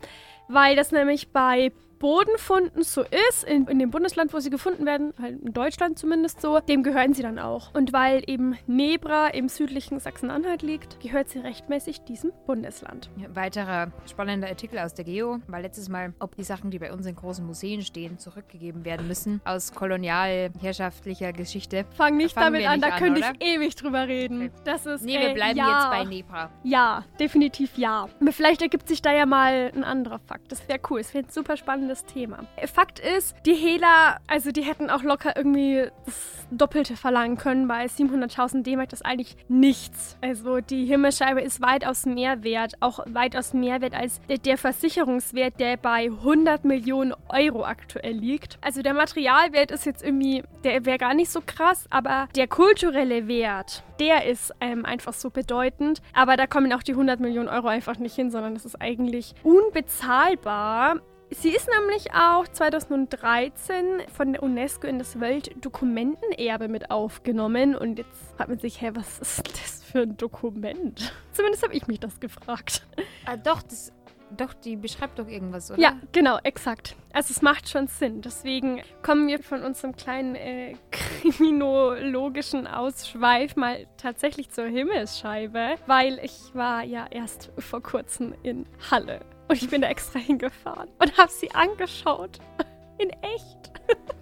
B: weil das nämlich bei Bodenfunden so ist, in, in dem Bundesland, wo sie gefunden werden, halt in Deutschland zumindest so, dem gehören sie dann auch. Und weil eben Nebra im südlichen Sachsen-Anhalt liegt, gehört sie rechtmäßig diesem Bundesland.
C: Ja, weiterer spannender Artikel aus der Geo war letztes Mal, ob die Sachen, die bei uns in großen Museen stehen, zurückgegeben werden müssen aus kolonialherrschaftlicher Geschichte.
B: Fang nicht
C: Fangen
B: damit an,
C: nicht
B: da könnte ich ewig drüber reden.
C: Okay.
B: Das ist
C: Nee, wir
B: äh,
C: bleiben
B: ja.
C: jetzt bei Nebra.
B: Ja, definitiv ja. Aber vielleicht ergibt sich da ja mal ein anderer Fakt. Das wäre cool. Es wäre ein super spannendes Thema. Fakt ist, die Hehler, also die hätten auch locker irgendwie das Doppelte verlangen können, weil 700.000 D-Mark das ist eigentlich nichts. Also die Himmelsscheibe ist weitaus mehr wert, auch weitaus mehr wert als der, der Versicherungswert, der bei 100 Millionen Euro aktuell liegt. Also der Materialwert ist jetzt irgendwie, der wäre gar nicht so krass, aber der kulturelle Wert, der ist ähm, einfach so bedeutend. Aber da kommen auch die 100 Millionen Euro einfach nicht hin, sondern das ist eigentlich unbezahlbar. Sie ist nämlich auch 2013 von der UNESCO in das Weltdokumentenerbe mit aufgenommen. Und jetzt fragt man sich, hä, was ist das für ein Dokument? *laughs* Zumindest habe ich mich das gefragt.
C: Ah, doch, das, doch, die beschreibt doch irgendwas, oder?
B: Ja, genau, exakt. Also es macht schon Sinn. Deswegen kommen wir von unserem kleinen äh, *laughs* kriminologischen Ausschweif mal tatsächlich zur Himmelsscheibe, weil ich war ja erst vor kurzem in Halle und ich bin da extra hingefahren und habe sie angeschaut. *laughs* In echt.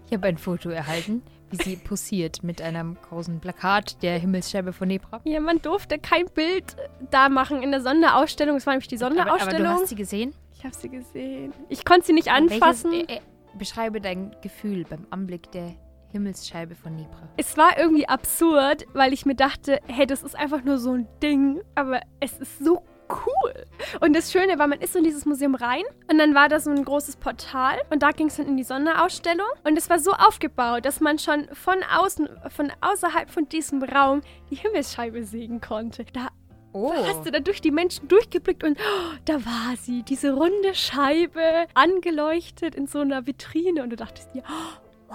C: Ich habe ein Foto erhalten, wie sie posiert mit einem großen Plakat der Himmelsscheibe von Nebra.
B: Ja, man durfte kein Bild da machen in der Sonderausstellung. Es war nämlich die
C: Aber, aber
B: Sonderausstellung.
C: du hast sie gesehen?
B: ich habe sie gesehen. Ich konnte sie nicht anfassen.
C: Welches, äh, äh, beschreibe dein Gefühl beim Anblick der Himmelsscheibe von Nebra.
B: Es war irgendwie absurd, weil ich mir dachte, hey, das ist einfach nur so ein Ding, aber es ist so cool. Und das Schöne war, man ist in dieses Museum rein und dann war da so ein großes Portal und da ging es dann in die Sonderausstellung und es war so aufgebaut, dass man schon von außen, von außerhalb von diesem Raum die Himmelsscheibe sehen konnte. Da
C: Oh.
B: hast du da durch die Menschen durchgeblickt und oh, da war sie, diese runde Scheibe, angeleuchtet in so einer Vitrine und du dachtest dir, oh,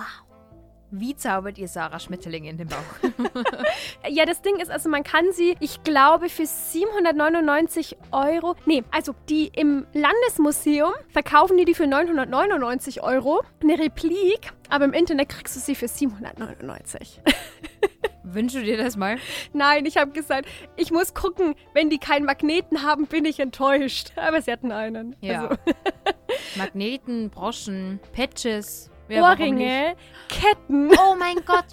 C: Wie zaubert ihr Sarah Schmetterling in den Bauch? *laughs*
B: Ja, das Ding ist, also man kann sie, ich glaube, für 799 Euro. Nee, also die im Landesmuseum verkaufen die die für 999 Euro. Eine Replik, aber im Internet kriegst du sie für 799. *laughs*
C: Wünschst du dir das mal?
B: Nein, ich habe gesagt, ich muss gucken, wenn die keinen Magneten haben, bin ich enttäuscht. Aber sie hatten einen.
C: Ja.
B: Also, *laughs*
C: Magneten, Broschen, Patches. Ja?
B: Ohrringe, Ketten. *laughs*
C: Oh mein Gott.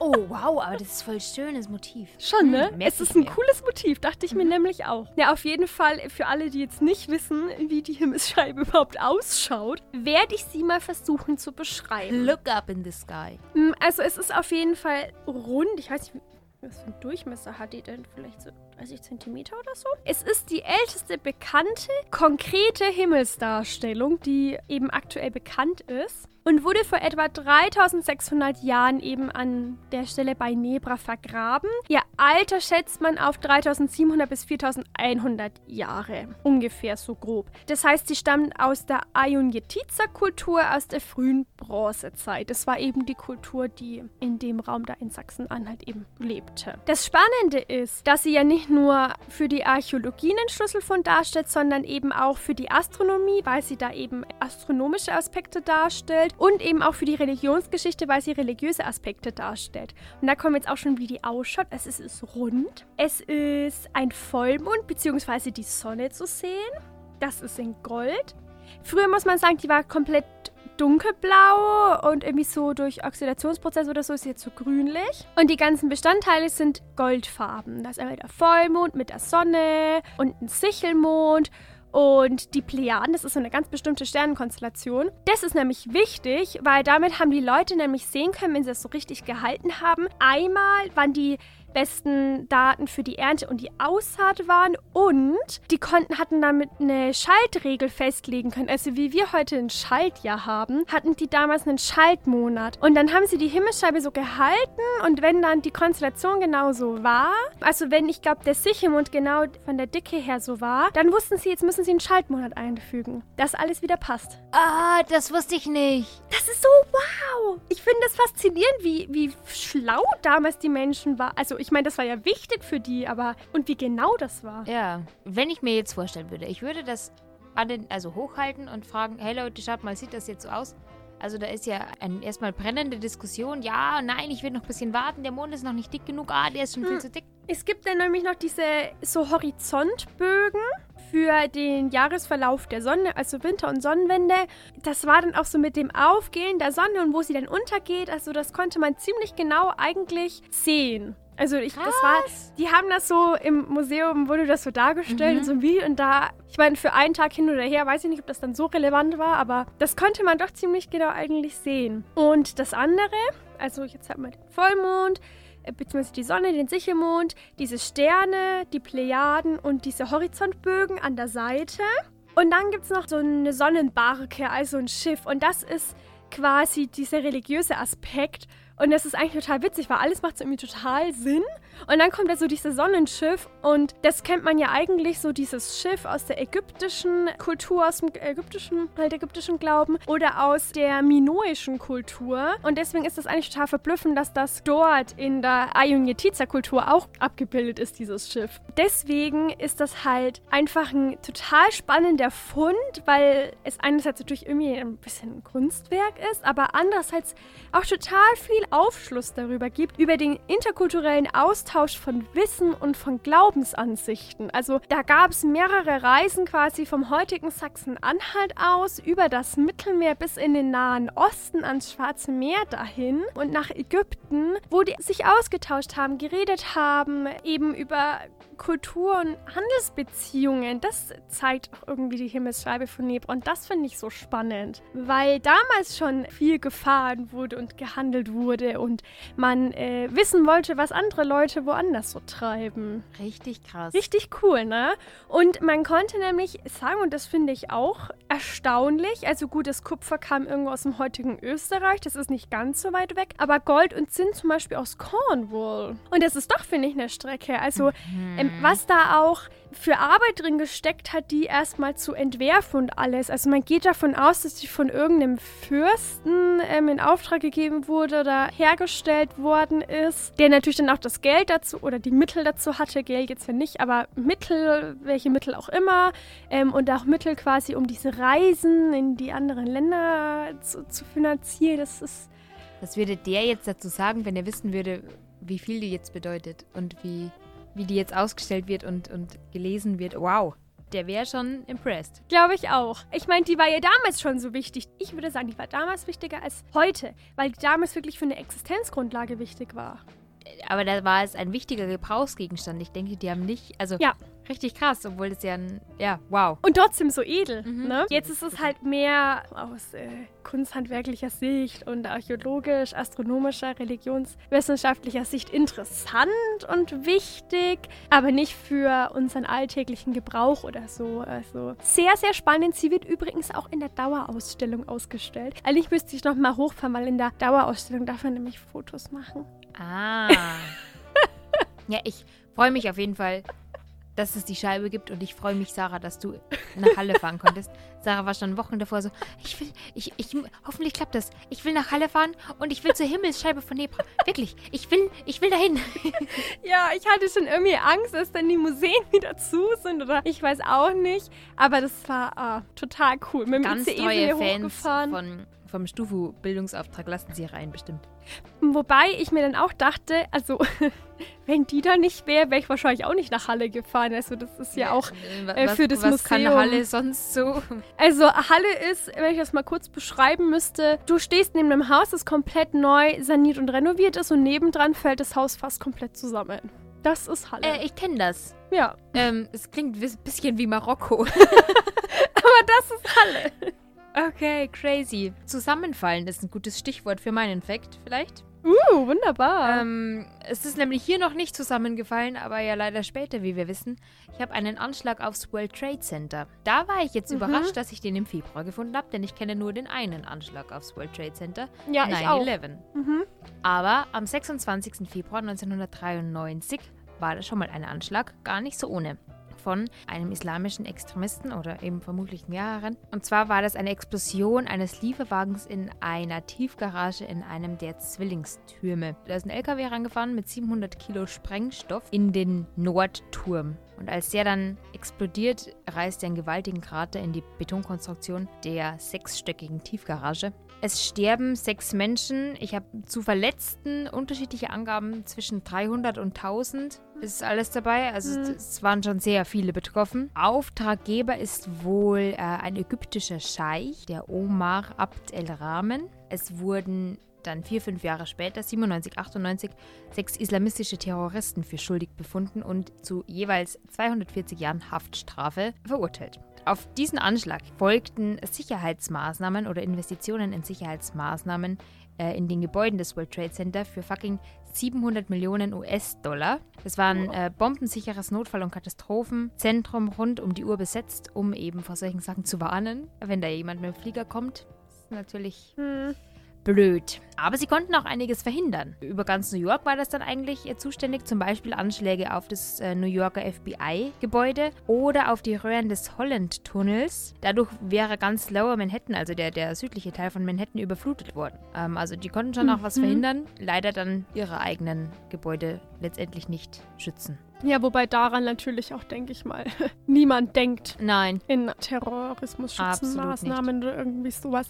C: Oh, wow, aber das ist voll schönes Motiv.
B: Schon, ne?
C: Hm,
B: es ist ein
C: mir.
B: cooles Motiv, dachte ich mir
C: Mhm.
B: nämlich auch. Ja, auf jeden Fall, für alle, die jetzt nicht wissen, wie die Himmelsscheibe *laughs* überhaupt ausschaut, werde ich sie mal versuchen zu beschreiben.
C: Look up in the sky.
B: Mm, Also es ist auf jeden Fall rund. Ich weiß nicht, was für einen Durchmesser hat die denn? Vielleicht so 30 Zentimeter oder so? Es ist die älteste bekannte, konkrete Himmelsdarstellung, die eben aktuell bekannt ist. Und wurde vor etwa 3600 Jahren eben an der Stelle bei Nebra vergraben. Ihr Alter schätzt man auf 3700 bis 4100 Jahre. Ungefähr so grob. Das heißt, sie stammt aus der Ayunjetiza-Kultur aus der frühen Bronzezeit. Das war eben die Kultur, die in dem Raum da in Sachsen-Anhalt eben lebte. Das Spannende ist, dass sie ja nicht nur für die Archäologie einen Schlüsselfund darstellt, sondern eben auch für die Astronomie, weil sie da eben astronomische Aspekte darstellt und eben auch für die Religionsgeschichte, weil sie religiöse Aspekte darstellt. Und da kommen jetzt auch schon, wie die ausschaut. Es ist, ist rund. Es ist ein Vollmond, beziehungsweise die Sonne zu sehen. Das ist in Gold. Früher muss man sagen, die war komplett dunkelblau und irgendwie so durch Oxidationsprozess oder so ist sie jetzt so grünlich. Und die ganzen Bestandteile sind goldfarben. Da ist einmal der Vollmond mit der Sonne und ein Sichelmond und die Plejaden, das ist so eine ganz bestimmte Sternenkonstellation. Das ist nämlich wichtig, weil damit haben die Leute nämlich sehen können, wenn sie das so richtig gehalten haben. Einmal, wann die besten Daten für die Ernte und die Aussaat waren und die konnten hatten damit eine Schaltregel festlegen können. Also wie wir heute ein Schaltjahr haben, hatten die damals einen Schaltmonat. Und dann haben sie die Himmelsscheibe so gehalten und wenn dann die Konstellation genau so war, also wenn ich glaube der Sichelmond genau von der Dicke her so war, dann wussten sie, jetzt müssen sie einen Schaltmonat einfügen, dass alles wieder passt.
C: Ah, das wusste ich nicht.
B: Das ist so wow. Ich finde es faszinierend, wie, wie schlau damals die Menschen waren. Also ich meine, das war ja wichtig für die, aber und wie genau das war.
C: Ja, wenn ich mir jetzt vorstellen würde, ich würde das an den, also hochhalten und fragen, hey Leute, schaut mal, sieht das jetzt so aus? Also da ist ja ein, erstmal brennende Diskussion. Ja, nein, ich will noch ein bisschen warten. Der Mond ist noch nicht dick genug. Ah, der ist schon viel
B: Hm.
C: zu dick.
B: Es gibt dann nämlich noch diese so Horizontbögen für den Jahresverlauf der Sonne, also Winter- und Sonnenwende. Das war dann auch so mit dem Aufgehen der Sonne und wo sie dann untergeht. Also das konnte man ziemlich genau eigentlich sehen. Also ich, das war, die haben das so im Museum, wurde das so dargestellt
C: Mhm.
B: so Video und da, ich meine, für einen Tag hin oder her, weiß ich nicht, ob das dann so relevant war, aber das konnte man doch ziemlich genau eigentlich sehen. Und das andere, also jetzt hat man den Vollmond, äh, beziehungsweise die Sonne, den Sichelmond, diese Sterne, die Plejaden und diese Horizontbögen an der Seite. Und dann gibt es noch so eine Sonnenbarke, also ein Schiff. Und das ist quasi dieser religiöse Aspekt. Und das ist eigentlich total witzig, weil alles macht so irgendwie total Sinn. Und dann kommt da so dieses Sonnenschiff und das kennt man ja eigentlich so dieses Schiff aus der ägyptischen Kultur, aus dem ägyptischen, halt ägyptischen Glauben oder aus der minoischen Kultur. Und deswegen ist das eigentlich total verblüffend, dass das dort in der Ayun-Yetiza-Kultur auch abgebildet ist, dieses Schiff. Deswegen ist das halt einfach ein total spannender Fund, weil es einerseits natürlich irgendwie ein bisschen ein Kunstwerk ist, aber andererseits auch total viel Aufschluss darüber gibt, über den interkulturellen Austausch von Wissen und von Glaubensansichten. Also da gab es mehrere Reisen quasi vom heutigen Sachsen-Anhalt aus über das Mittelmeer bis in den Nahen Osten ans Schwarze Meer dahin und nach Ägypten, wo die sich ausgetauscht haben, geredet haben, eben über Kultur- und Handelsbeziehungen. Das zeigt auch irgendwie die Himmelsscheibe von Nebra. Und das finde ich so spannend, weil damals schon viel gefahren wurde und gehandelt wurde und man äh, wissen wollte, was andere Leute woanders so treiben.
C: Richtig krass.
B: Richtig cool, ne? Und man konnte nämlich sagen, und das finde ich auch erstaunlich, also gut, das Kupfer kam irgendwo aus dem heutigen Österreich, das ist nicht ganz so weit weg, aber Gold und Zinn zum Beispiel aus Cornwall. Und das ist doch, finde ich, eine Strecke. Also, ähm, was da auch für Arbeit drin gesteckt hat, die erstmal zu entwerfen und alles. Also man geht davon aus, dass die von irgendeinem Fürsten ähm, in Auftrag gegeben wurde oder hergestellt worden ist, der natürlich dann auch das Geld dazu oder die Mittel dazu hatte. Geld jetzt ja nicht, aber Mittel, welche Mittel auch immer. Ähm, und auch Mittel quasi, um diese Reisen in die anderen Länder zu, zu finanzieren. Das ist
C: Was würde der jetzt dazu sagen, wenn er wissen würde, wie viel die jetzt bedeutet und wie, wie die jetzt ausgestellt wird und, und gelesen wird? Wow, der wäre schon impressed.
B: Glaube ich auch. Ich meine, die war ja damals schon so wichtig. Ich würde sagen, die war damals wichtiger als heute, weil die damals wirklich für eine Existenzgrundlage wichtig war.
C: Aber da war es ein wichtiger Gebrauchsgegenstand. Ich denke, die haben nicht, also
B: Ja.
C: Richtig krass, obwohl es ja ein, ja, wow.
B: Und trotzdem so edel.
C: Mhm.
B: Ne? Jetzt ist es halt mehr aus äh, kunsthandwerklicher Sicht und archäologisch, astronomischer, religionswissenschaftlicher Sicht interessant und wichtig, aber nicht für unseren alltäglichen Gebrauch oder so. Also sehr, sehr spannend. Sie wird übrigens auch in der Dauerausstellung ausgestellt. Eigentlich müsste ich noch mal hochfahren, weil in der Dauerausstellung darf man nämlich Fotos machen.
C: Ah. *laughs* ja, ich freue mich auf jeden Fall, dass es die Scheibe gibt und ich freue mich, Sarah, dass du nach Halle fahren konntest. *laughs* Sarah war schon Wochen davor so, ich will, ich, ich, hoffentlich klappt das. Ich will nach Halle fahren und ich will zur Himmelsscheibe von Nebra. *laughs* Wirklich, ich will, ich will dahin. *laughs*
B: Ja, ich hatte schon irgendwie Angst, dass dann die Museen wieder zu sind oder ich weiß auch nicht. Aber das war ah, total cool. Mit dem
C: Ganz
B: ICE wir
C: Fans von, vom Stufu-Bildungsauftrag lassen sie rein, bestimmt.
B: Wobei ich mir dann auch dachte, also *laughs* wenn die da nicht wäre, wäre ich wahrscheinlich auch nicht nach Halle gefahren. Also das ist ja auch...
C: äh,
B: für das
C: was kann
B: Museum.
C: Halle sonst so?
B: Also Halle ist, wenn ich das mal kurz beschreiben müsste, du stehst neben einem Haus, das komplett neu saniert und renoviert ist und nebendran fällt das Haus fast komplett zusammen. Das ist Halle.
C: Äh, ich kenne das.
B: ja,
C: Ähm, es klingt ein bisschen wie Marokko. *laughs*
B: aber das ist Halle. *laughs*
C: Okay, crazy. Zusammenfallen ist ein gutes Stichwort für meinen Fact, vielleicht.
B: Uh, wunderbar.
C: Ähm, es ist nämlich hier noch nicht zusammengefallen, aber ja leider später, wie wir wissen. Ich habe einen Anschlag aufs World Trade Center. Da war ich jetzt
B: Mhm.
C: überrascht, dass ich den im Februar gefunden habe, denn ich kenne nur den einen Anschlag aufs World Trade Center.
B: ja, ich auch.
C: 9-11.
B: Mhm.
C: Aber am 26. Februar 1993 war das schon mal ein Anschlag, gar nicht so ohne. Von einem islamischen Extremisten oder eben vermutlich mehreren. Und zwar war das eine Explosion eines Lieferwagens in einer Tiefgarage in einem der Zwillingstürme. Da ist ein LKW rangefahren mit 700 Kilo Sprengstoff in den Nordturm. Und als der dann explodiert, reißt er einen gewaltigen Krater in die Betonkonstruktion der sechsstöckigen Tiefgarage. Es sterben sechs Menschen. Ich habe zu Verletzten unterschiedliche Angaben zwischen 300 und 1000. Ist alles dabei. Also
B: Mhm.
C: es waren schon sehr viele betroffen. Auftraggeber ist wohl äh, ein ägyptischer Scheich, der Omar Abd el-Rahman. Es wurden dann vier, fünf Jahre später, 97, 98, sechs islamistische Terroristen für schuldig befunden und zu jeweils 240 Jahren Haftstrafe verurteilt. Auf diesen Anschlag folgten Sicherheitsmaßnahmen oder Investitionen in Sicherheitsmaßnahmen äh, in den Gebäuden des World Trade Center für fucking 700 Millionen US-Dollar. Das war ein äh, bombensicheres Notfall- und Katastrophenzentrum rund um die Uhr besetzt, um eben vor solchen Sachen zu warnen. Wenn da jemand mit dem Flieger kommt, ist natürlich
B: Hm.
C: Blöd. Aber sie konnten auch einiges verhindern. Über ganz New York war das dann eigentlich äh, zuständig, zum Beispiel Anschläge auf das äh, New Yorker FBI-Gebäude oder auf die Röhren des Holland-Tunnels. Dadurch wäre ganz Lower Manhattan, also der, der südliche Teil von Manhattan, überflutet worden. Ähm, also die konnten schon auch was
B: Mhm.
C: verhindern, leider dann ihre eigenen Gebäude letztendlich nicht schützen.
B: Ja, wobei daran natürlich auch, denke ich mal, *laughs* niemand denkt
C: Nein.
B: in Terrorismus-Schützenmaßnahmen
C: Absolut
B: oder irgendwie sowas.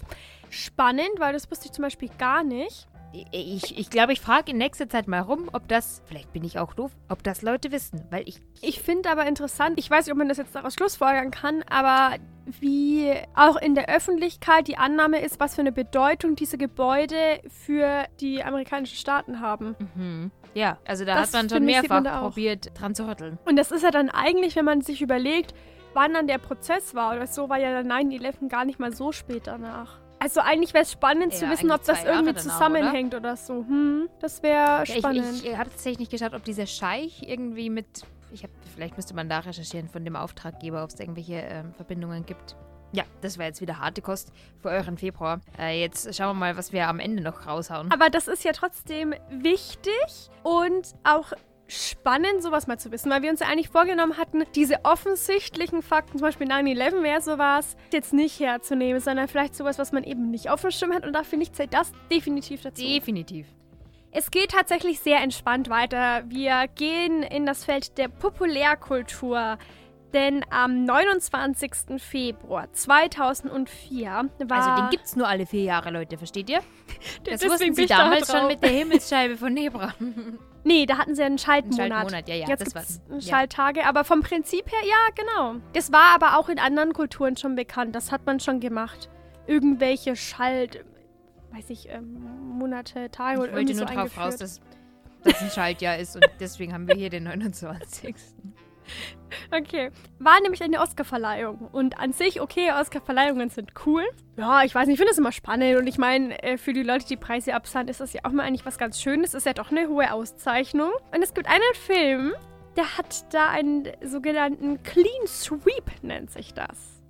B: Spannend, weil das wusste ich zum Beispiel gar nicht.
C: Ich, ich glaube, ich frage in nächster Zeit mal rum, ob das, vielleicht bin ich auch doof, ob das Leute wissen, weil ich
B: Ich finde aber interessant, ich weiß nicht, ob man das jetzt daraus schlussfolgern kann, aber wie auch in der Öffentlichkeit die Annahme ist, was für eine Bedeutung diese Gebäude für die amerikanischen Staaten haben.
C: Mhm. Ja, also da
B: Das
C: hat man schon mehrfach
B: man
C: probiert, dran zu rütteln.
B: Und das ist ja dann eigentlich, wenn man sich überlegt, wann dann der Prozess war oder so, war ja dann 9-11 gar nicht mal so spät danach. Also eigentlich wäre es spannend zu
C: Ja,
B: wissen, ob das
C: Jahre
B: irgendwie zusammenhängt oder? so. Hm, das wäre spannend.
C: ich ich habe tatsächlich nicht geschaut, ob dieser Scheich irgendwie mit. Ich hab, vielleicht müsste man da recherchieren von dem Auftraggeber, ob es irgendwelche ähm, Verbindungen gibt. Ja, das war jetzt wieder harte Kost für euren Februar. Äh, jetzt schauen wir mal, was wir am Ende noch raushauen.
B: Aber das ist ja trotzdem wichtig und auch spannend, sowas mal zu wissen, weil wir uns ja eigentlich vorgenommen hatten, diese offensichtlichen Fakten, zum Beispiel 9-11 wäre sowas, jetzt nicht herzunehmen, sondern vielleicht sowas, was man eben nicht auf dem Schirm hat und da finde ich, zählt das definitiv dazu.
C: Definitiv.
B: Es geht tatsächlich sehr entspannt weiter. Wir gehen in das Feld der Populärkultur. Denn am 29. Februar 2004 war...
C: Also den gibt's nur alle vier Jahre, Leute, versteht ihr? *laughs* Das
B: Deswegen
C: wussten sie
B: ich da
C: damals
B: drauf.
C: schon mit der Himmelsscheibe von Nebra. *laughs*
B: Nee, da hatten sie einen
C: Ein
B: Schaltmonat.
C: Schaltmonat, ja, ja,
B: Jetzt
C: das. Ja.
B: Schalttage, aber vom Prinzip her, ja, genau. Das war aber auch in anderen Kulturen schon bekannt. Das hat man schon gemacht. Irgendwelche Schalt... Weiß ich, ähm, Monate, Tage
C: Ich
B: oder
C: wollte
B: irgendwie
C: nur
B: so
C: drauf raus, dass das ein Schaltjahr ist und deswegen haben wir hier den *laughs* 29.
B: Okay. War nämlich eine Oscarverleihung. Und an sich, okay, Oscarverleihungen sind cool. Ja, ich weiß nicht, ich finde es immer spannend. Und ich meine, äh, für die Leute, die Preise absahen, ist das ja auch mal eigentlich was ganz Schönes. Ist ja doch eine hohe Auszeichnung. Und es gibt einen Film, der hat da einen sogenannten Clean Sweep, nennt sich das.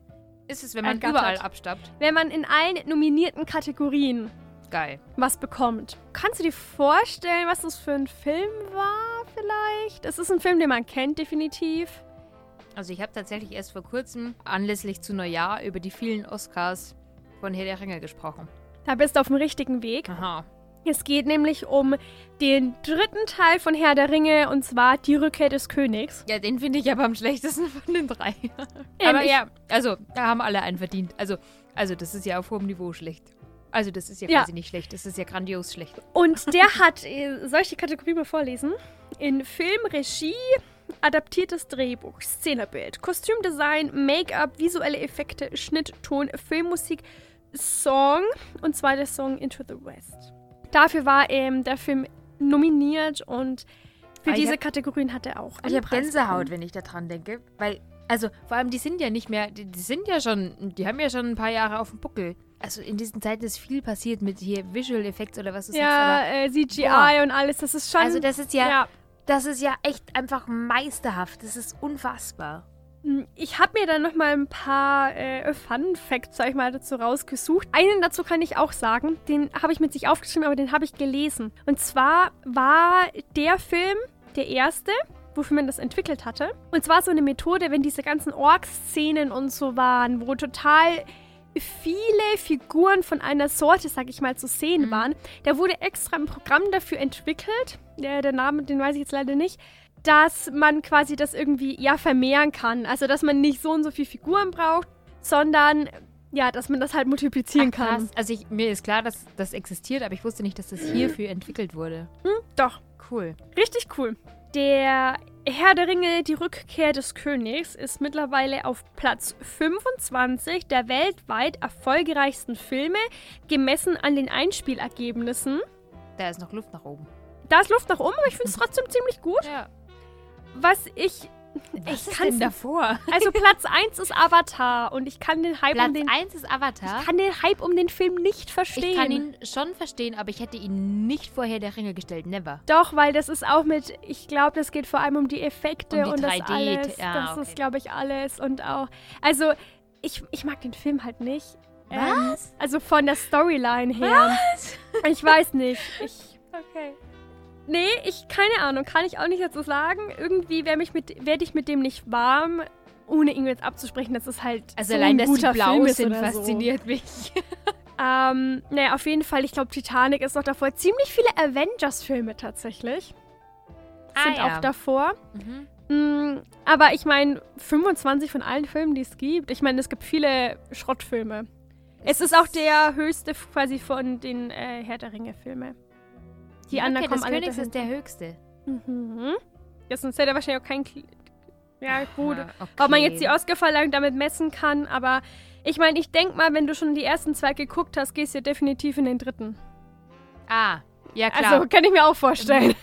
C: Ist es, wenn man überall abstaubt?
B: Wenn man in allen nominierten Kategorien
C: Geil.
B: was bekommt. Kannst du dir vorstellen, was das für ein Film war, vielleicht? Es ist ein Film, den man kennt, definitiv.
C: Also ich habe tatsächlich erst vor kurzem anlässlich zu Neujahr über die vielen Oscars von Herr der Ringe gesprochen.
B: Da bist du auf dem richtigen Weg.
C: Aha.
B: Es geht nämlich um den dritten Teil von Herr der Ringe und zwar die Rückkehr des Königs.
C: Ja, den finde ich aber am schlechtesten *laughs* von den drei.
B: Ähm,
C: aber ja, also, da haben alle einen verdient. Also, also das ist ja auf hohem Niveau schlecht. Also, das ist ja,
B: Ja.
C: quasi nicht schlecht. Das ist ja grandios schlecht.
B: Und der hat, äh, soll ich die Kategorie mal vorlesen? In Film, Regie, adaptiertes Drehbuch, Szenebild, Kostümdesign, Make-up, visuelle Effekte, Schnitt, Ton, Filmmusik, Song und zwar der Song Into the West. Dafür war ähm, der Film nominiert und für
C: Ah,
B: diese
C: hab-
B: Kategorien hat er auch.
C: Ich habe Gänsehaut, wenn ich daran denke. Weil, also, vor allem, die sind ja nicht mehr, die, die sind ja schon, die haben ja schon ein paar Jahre auf dem Buckel. Also, in diesen Zeiten ist viel passiert mit hier Visual Effects oder was ist
B: Ja,
C: jetzt.
B: äh, CGI
C: Boah.
B: und alles, das ist schon.
C: Also, das ist ja,
B: ja.
C: das ist ja echt einfach meisterhaft. Das ist unfassbar.
B: Hm, Ich habe mir dann noch mal ein paar äh, Fun Facts, sag ich mal, dazu rausgesucht. Einen dazu kann ich auch sagen, den habe ich mit sich aufgeschrieben, aber den habe ich gelesen. Und zwar war der Film der erste, wofür man das entwickelt hatte. Und zwar so eine Methode, wenn diese ganzen Ork-Szenen und so waren, wo total viele Figuren von einer Sorte, sag ich mal, zu sehen
C: Mhm.
B: waren. Da wurde extra ein Programm dafür entwickelt. Der, der Name, den weiß ich jetzt leider nicht. Dass man quasi das irgendwie ja vermehren kann. Also, dass man nicht so und so viele Figuren braucht, sondern ja, dass man das halt multiplizieren
C: Ach,
B: kann.
C: Also ich, mir ist klar, dass das existiert, aber ich wusste nicht, dass das hierfür entwickelt wurde.
B: Doch,
C: Cool.
B: Richtig cool. Der Herr der Ringe, die Rückkehr des Königs, ist mittlerweile auf Platz 25 der weltweit erfolgreichsten Filme, gemessen an den Einspielergebnissen.
C: Da ist noch Luft nach oben.
B: Da ist Luft nach oben, aber ich finde es *laughs* trotzdem ziemlich gut.
C: Ja.
B: Was ich.
C: Was
B: ich
C: denn davor? *laughs*
B: Also Platz 1 ist Avatar und ich kann den Hype
C: Platz
B: um den.
C: 1 ist Avatar.
B: Ich kann den Hype um den Film nicht verstehen.
C: Ich kann ihn schon verstehen, aber ich hätte ihn nicht vorher der Ringe gestellt. Never.
B: Doch, weil das ist auch mit, ich glaube, das geht vor allem um die Effekte
C: Um die
B: und das
C: 3D
B: alles.
C: ja,
B: das
C: okay.
B: ist, glaube ich, alles. Und auch, also, ich, ich mag den Film halt nicht. Ähm,
C: Was?
B: also von der Storyline her. Was? Ich weiß nicht. Ich, *laughs*
C: Okay.
B: Nee, ich, keine Ahnung, kann ich auch nicht dazu sagen. Irgendwie werde werd ich mit dem nicht warm, ohne ihn jetzt abzusprechen, dass es halt
C: Also
B: so
C: allein,
B: ein
C: dass die blau
B: ist
C: sind, fasziniert mich.
B: So. *laughs* Ähm, naja, auf jeden Fall, ich glaube, Titanic ist noch davor. Ziemlich viele Avengers-Filme tatsächlich
C: Ah,
B: sind
C: ja.
B: auch davor.
C: Mhm.
B: Mm, aber ich meine, 25 von allen Filmen, die es gibt. Ich meine, es gibt viele Schrottfilme. Es ist auch der höchste quasi von den äh, Herr der Ringe-Filme. Die
C: Die
B: anderen
C: Rückkehr
B: kommen
C: des
B: alle
C: Königs ist
B: dahinter.
C: der höchste.
B: Mhm. Ja, sonst hätte er wahrscheinlich auch kein... Kli ja, gut.
C: Ah, okay.
B: Ob man jetzt die Oscar-Verleihung damit messen kann, aber ich meine, ich denke mal, wenn du schon die ersten zwei geguckt hast, gehst du definitiv in den dritten.
C: Ah, ja klar.
B: Also kann ich mir auch vorstellen.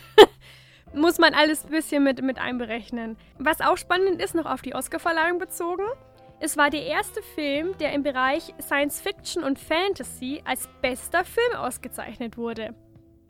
B: *laughs* Muss man alles ein bisschen mit, mit einberechnen. Was auch spannend ist, noch auf die Oscarverleihung bezogen. Es war der erste Film, der im Bereich Science Fiction und Fantasy als bester Film ausgezeichnet wurde.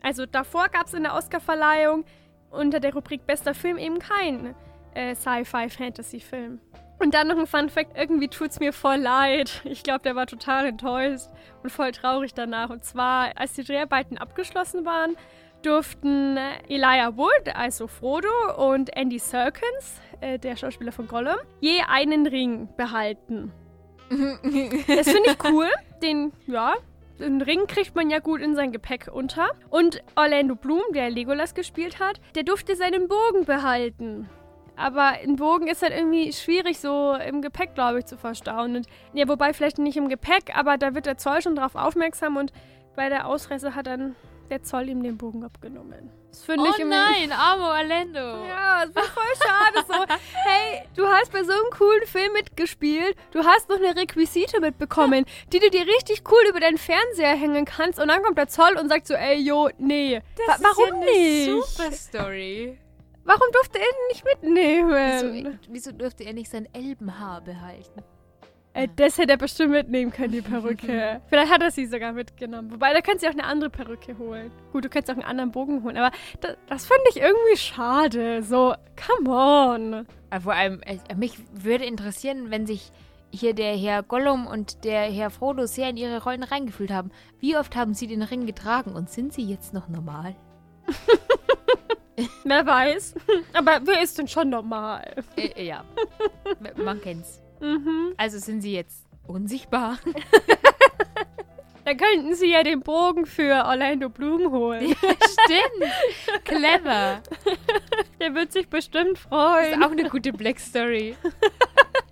B: Also davor gab es in der Oscarverleihung unter der Rubrik bester Film eben keinen äh, Sci-Fi-Fantasy-Film. Und dann noch ein Fun Fact, irgendwie tut's mir voll leid. Ich glaube, der war total enttäuscht und voll traurig danach. Und zwar, als die Dreharbeiten abgeschlossen waren, durften Elijah Wood, also Frodo, und Andy Serkins, äh, der Schauspieler von Gollum, je einen Ring behalten. *laughs* Das finde ich cool. Den, ja, den Ring kriegt man ja gut in sein Gepäck unter. Und Orlando Bloom, der Legolas gespielt hat, der durfte seinen Bogen behalten. Aber ein Bogen ist halt irgendwie schwierig so im Gepäck, glaube ich, zu verstauen. Und ja, wobei vielleicht nicht im Gepäck, aber da wird der Zoll schon drauf aufmerksam und bei der Ausreise hat dann der Zoll ihm den Bogen abgenommen. Das finde
C: oh
B: ich irgendwie-
C: nein, armo Orlando.
B: ja, es war voll schade so. Hey, du hast bei so einem coolen Film mitgespielt. Du hast noch eine Requisite mitbekommen, die du dir richtig cool über deinen Fernseher hängen kannst. Und dann kommt der Zoll und sagt so, ey, jo, nee. Wa warum nicht?
C: Super Story.
B: Warum durfte er ihn nicht mitnehmen?
C: Wieso, wieso durfte er nicht sein Elbenhaar behalten?
B: Äh, das hätte er bestimmt mitnehmen können, die Perücke. *laughs* Vielleicht hat er sie sogar mitgenommen. Wobei, da kannst du auch eine andere Perücke holen. Gut, du kannst auch einen anderen Bogen holen. Aber das, das finde ich irgendwie schade. So, come on.
C: Aber vor allem, äh, mich würde interessieren, wenn sich hier der Herr Gollum und der Herr Frodo sehr in ihre Rollen reingefühlt haben. Wie oft haben sie den Ring getragen und sind sie jetzt noch normal? *laughs*
B: Wer weiß. Aber wer ist denn schon normal?
C: Äh, ja, *laughs* man kennt's.
B: Mhm.
C: Also sind sie jetzt unsichtbar? *laughs*
B: Dann könnten sie ja den Bogen für Orlando Bloom holen.
C: Stimmt. Clever.
B: Der wird sich bestimmt
C: Ist
B: freuen.
C: auch eine gute Black Story.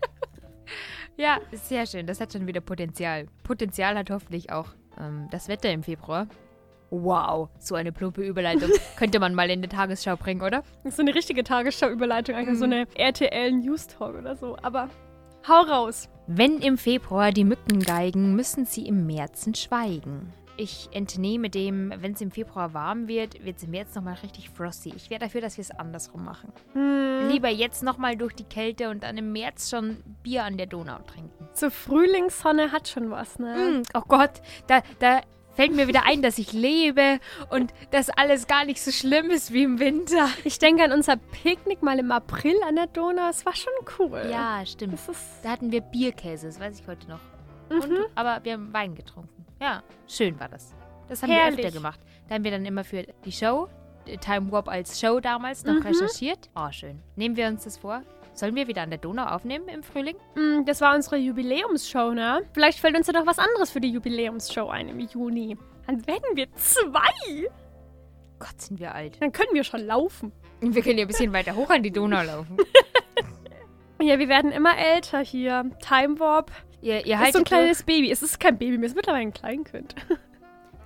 C: *laughs* ja, sehr schön. Das hat schon wieder Potenzial. Potenzial hat hoffentlich auch ähm, das Wetter im Februar. Wow, so eine plumpe Überleitung. *laughs* Könnte man mal in die Tagesschau bringen, oder?
B: Ist so eine richtige Tagesschau-Überleitung, eigentlich so eine RTL News Talk oder so. Aber hau raus.
C: Wenn im Februar die Mücken geigen, müssen sie im Märzen schweigen. Ich entnehme dem, wenn es im Februar warm wird, wird es im März nochmal richtig frosty. Ich wäre dafür, dass wir es andersrum machen.
B: Hm.
C: Lieber jetzt nochmal durch die Kälte und dann im März schon Bier an der Donau trinken.
B: So Frühlingssonne hat schon was, ne?
C: Mm, oh Gott, da, da fällt mir wieder ein, dass ich lebe und dass alles gar nicht so schlimm ist wie im Winter.
B: Ich denke an unser Picknick mal im April an der Donau. Es war schon cool.
C: Ja, stimmt. Da hatten wir Bierkäse, das weiß ich heute noch.
B: Mhm.
C: Und, aber wir haben Wein getrunken. Ja, schön war das. Das haben wir
B: Herrlich.
C: öfter gemacht. Da haben wir dann immer für die Show Time Warp als Show damals noch
B: Mhm.
C: recherchiert. Oh, schön. Nehmen wir uns das vor? Sollen wir wieder an der Donau aufnehmen im Frühling?
B: Mm, Das war unsere Jubiläumsshow, ne? Vielleicht fällt uns ja noch was anderes für die Jubiläumsshow ein im Juni. Dann werden wir zwei.
C: Gott, sind wir alt.
B: Dann können wir schon laufen.
C: Wir können ja ein bisschen weiter hoch an die Donau laufen. *laughs*
B: Ja, wir werden immer älter hier. Time Warp
C: Ihr, ihr
B: ist so ein kleines Baby. Es ist kein Baby mehr, es ist mittlerweile ein Kleinkind. *laughs*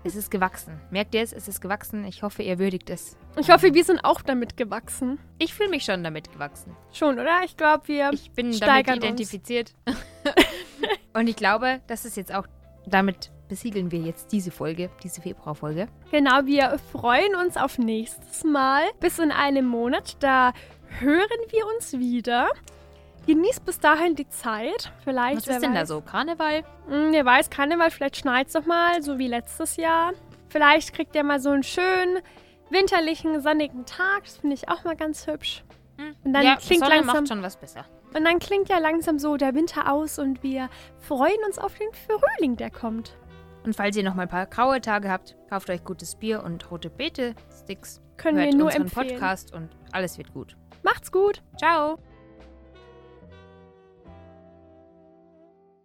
C: Es ist gewachsen. Merkt ihr es? Es ist gewachsen. Ich hoffe, ihr würdigt es.
B: Ich hoffe, wir sind auch damit gewachsen.
C: Ich fühle mich schon damit gewachsen.
B: Schon, oder? Ich glaube, wir
C: Ich bin damit
B: steigern uns.
C: identifiziert. *laughs* Und ich glaube, das ist jetzt auch, damit besiegeln wir jetzt diese Folge, diese Februarfolge.
B: Genau, wir freuen uns auf nächstes Mal. Bis in einem Monat. Da hören wir uns wieder. Genießt bis dahin die Zeit. Vielleicht.
C: Was ist denn da
B: weiß.
C: so? Karneval?
B: Hm, wer weiß, Karneval, vielleicht schneit es doch mal, so wie letztes Jahr. Vielleicht kriegt ihr mal so einen schönen, winterlichen, sonnigen Tag. Das finde ich auch mal ganz hübsch. Und dann
C: ja,
B: klingt
C: Sonne
B: langsam-
C: macht schon was besser.
B: Und dann klingt ja langsam so der Winter aus und wir freuen uns auf den Frühling, der kommt.
C: Und falls ihr noch mal ein paar graue Tage habt, kauft euch gutes Bier und rote Beete-Sticks.
B: Können
C: Hört
B: wir nur
C: unseren
B: empfehlen.
C: Podcast und alles wird gut.
B: Macht's gut.
C: Ciao!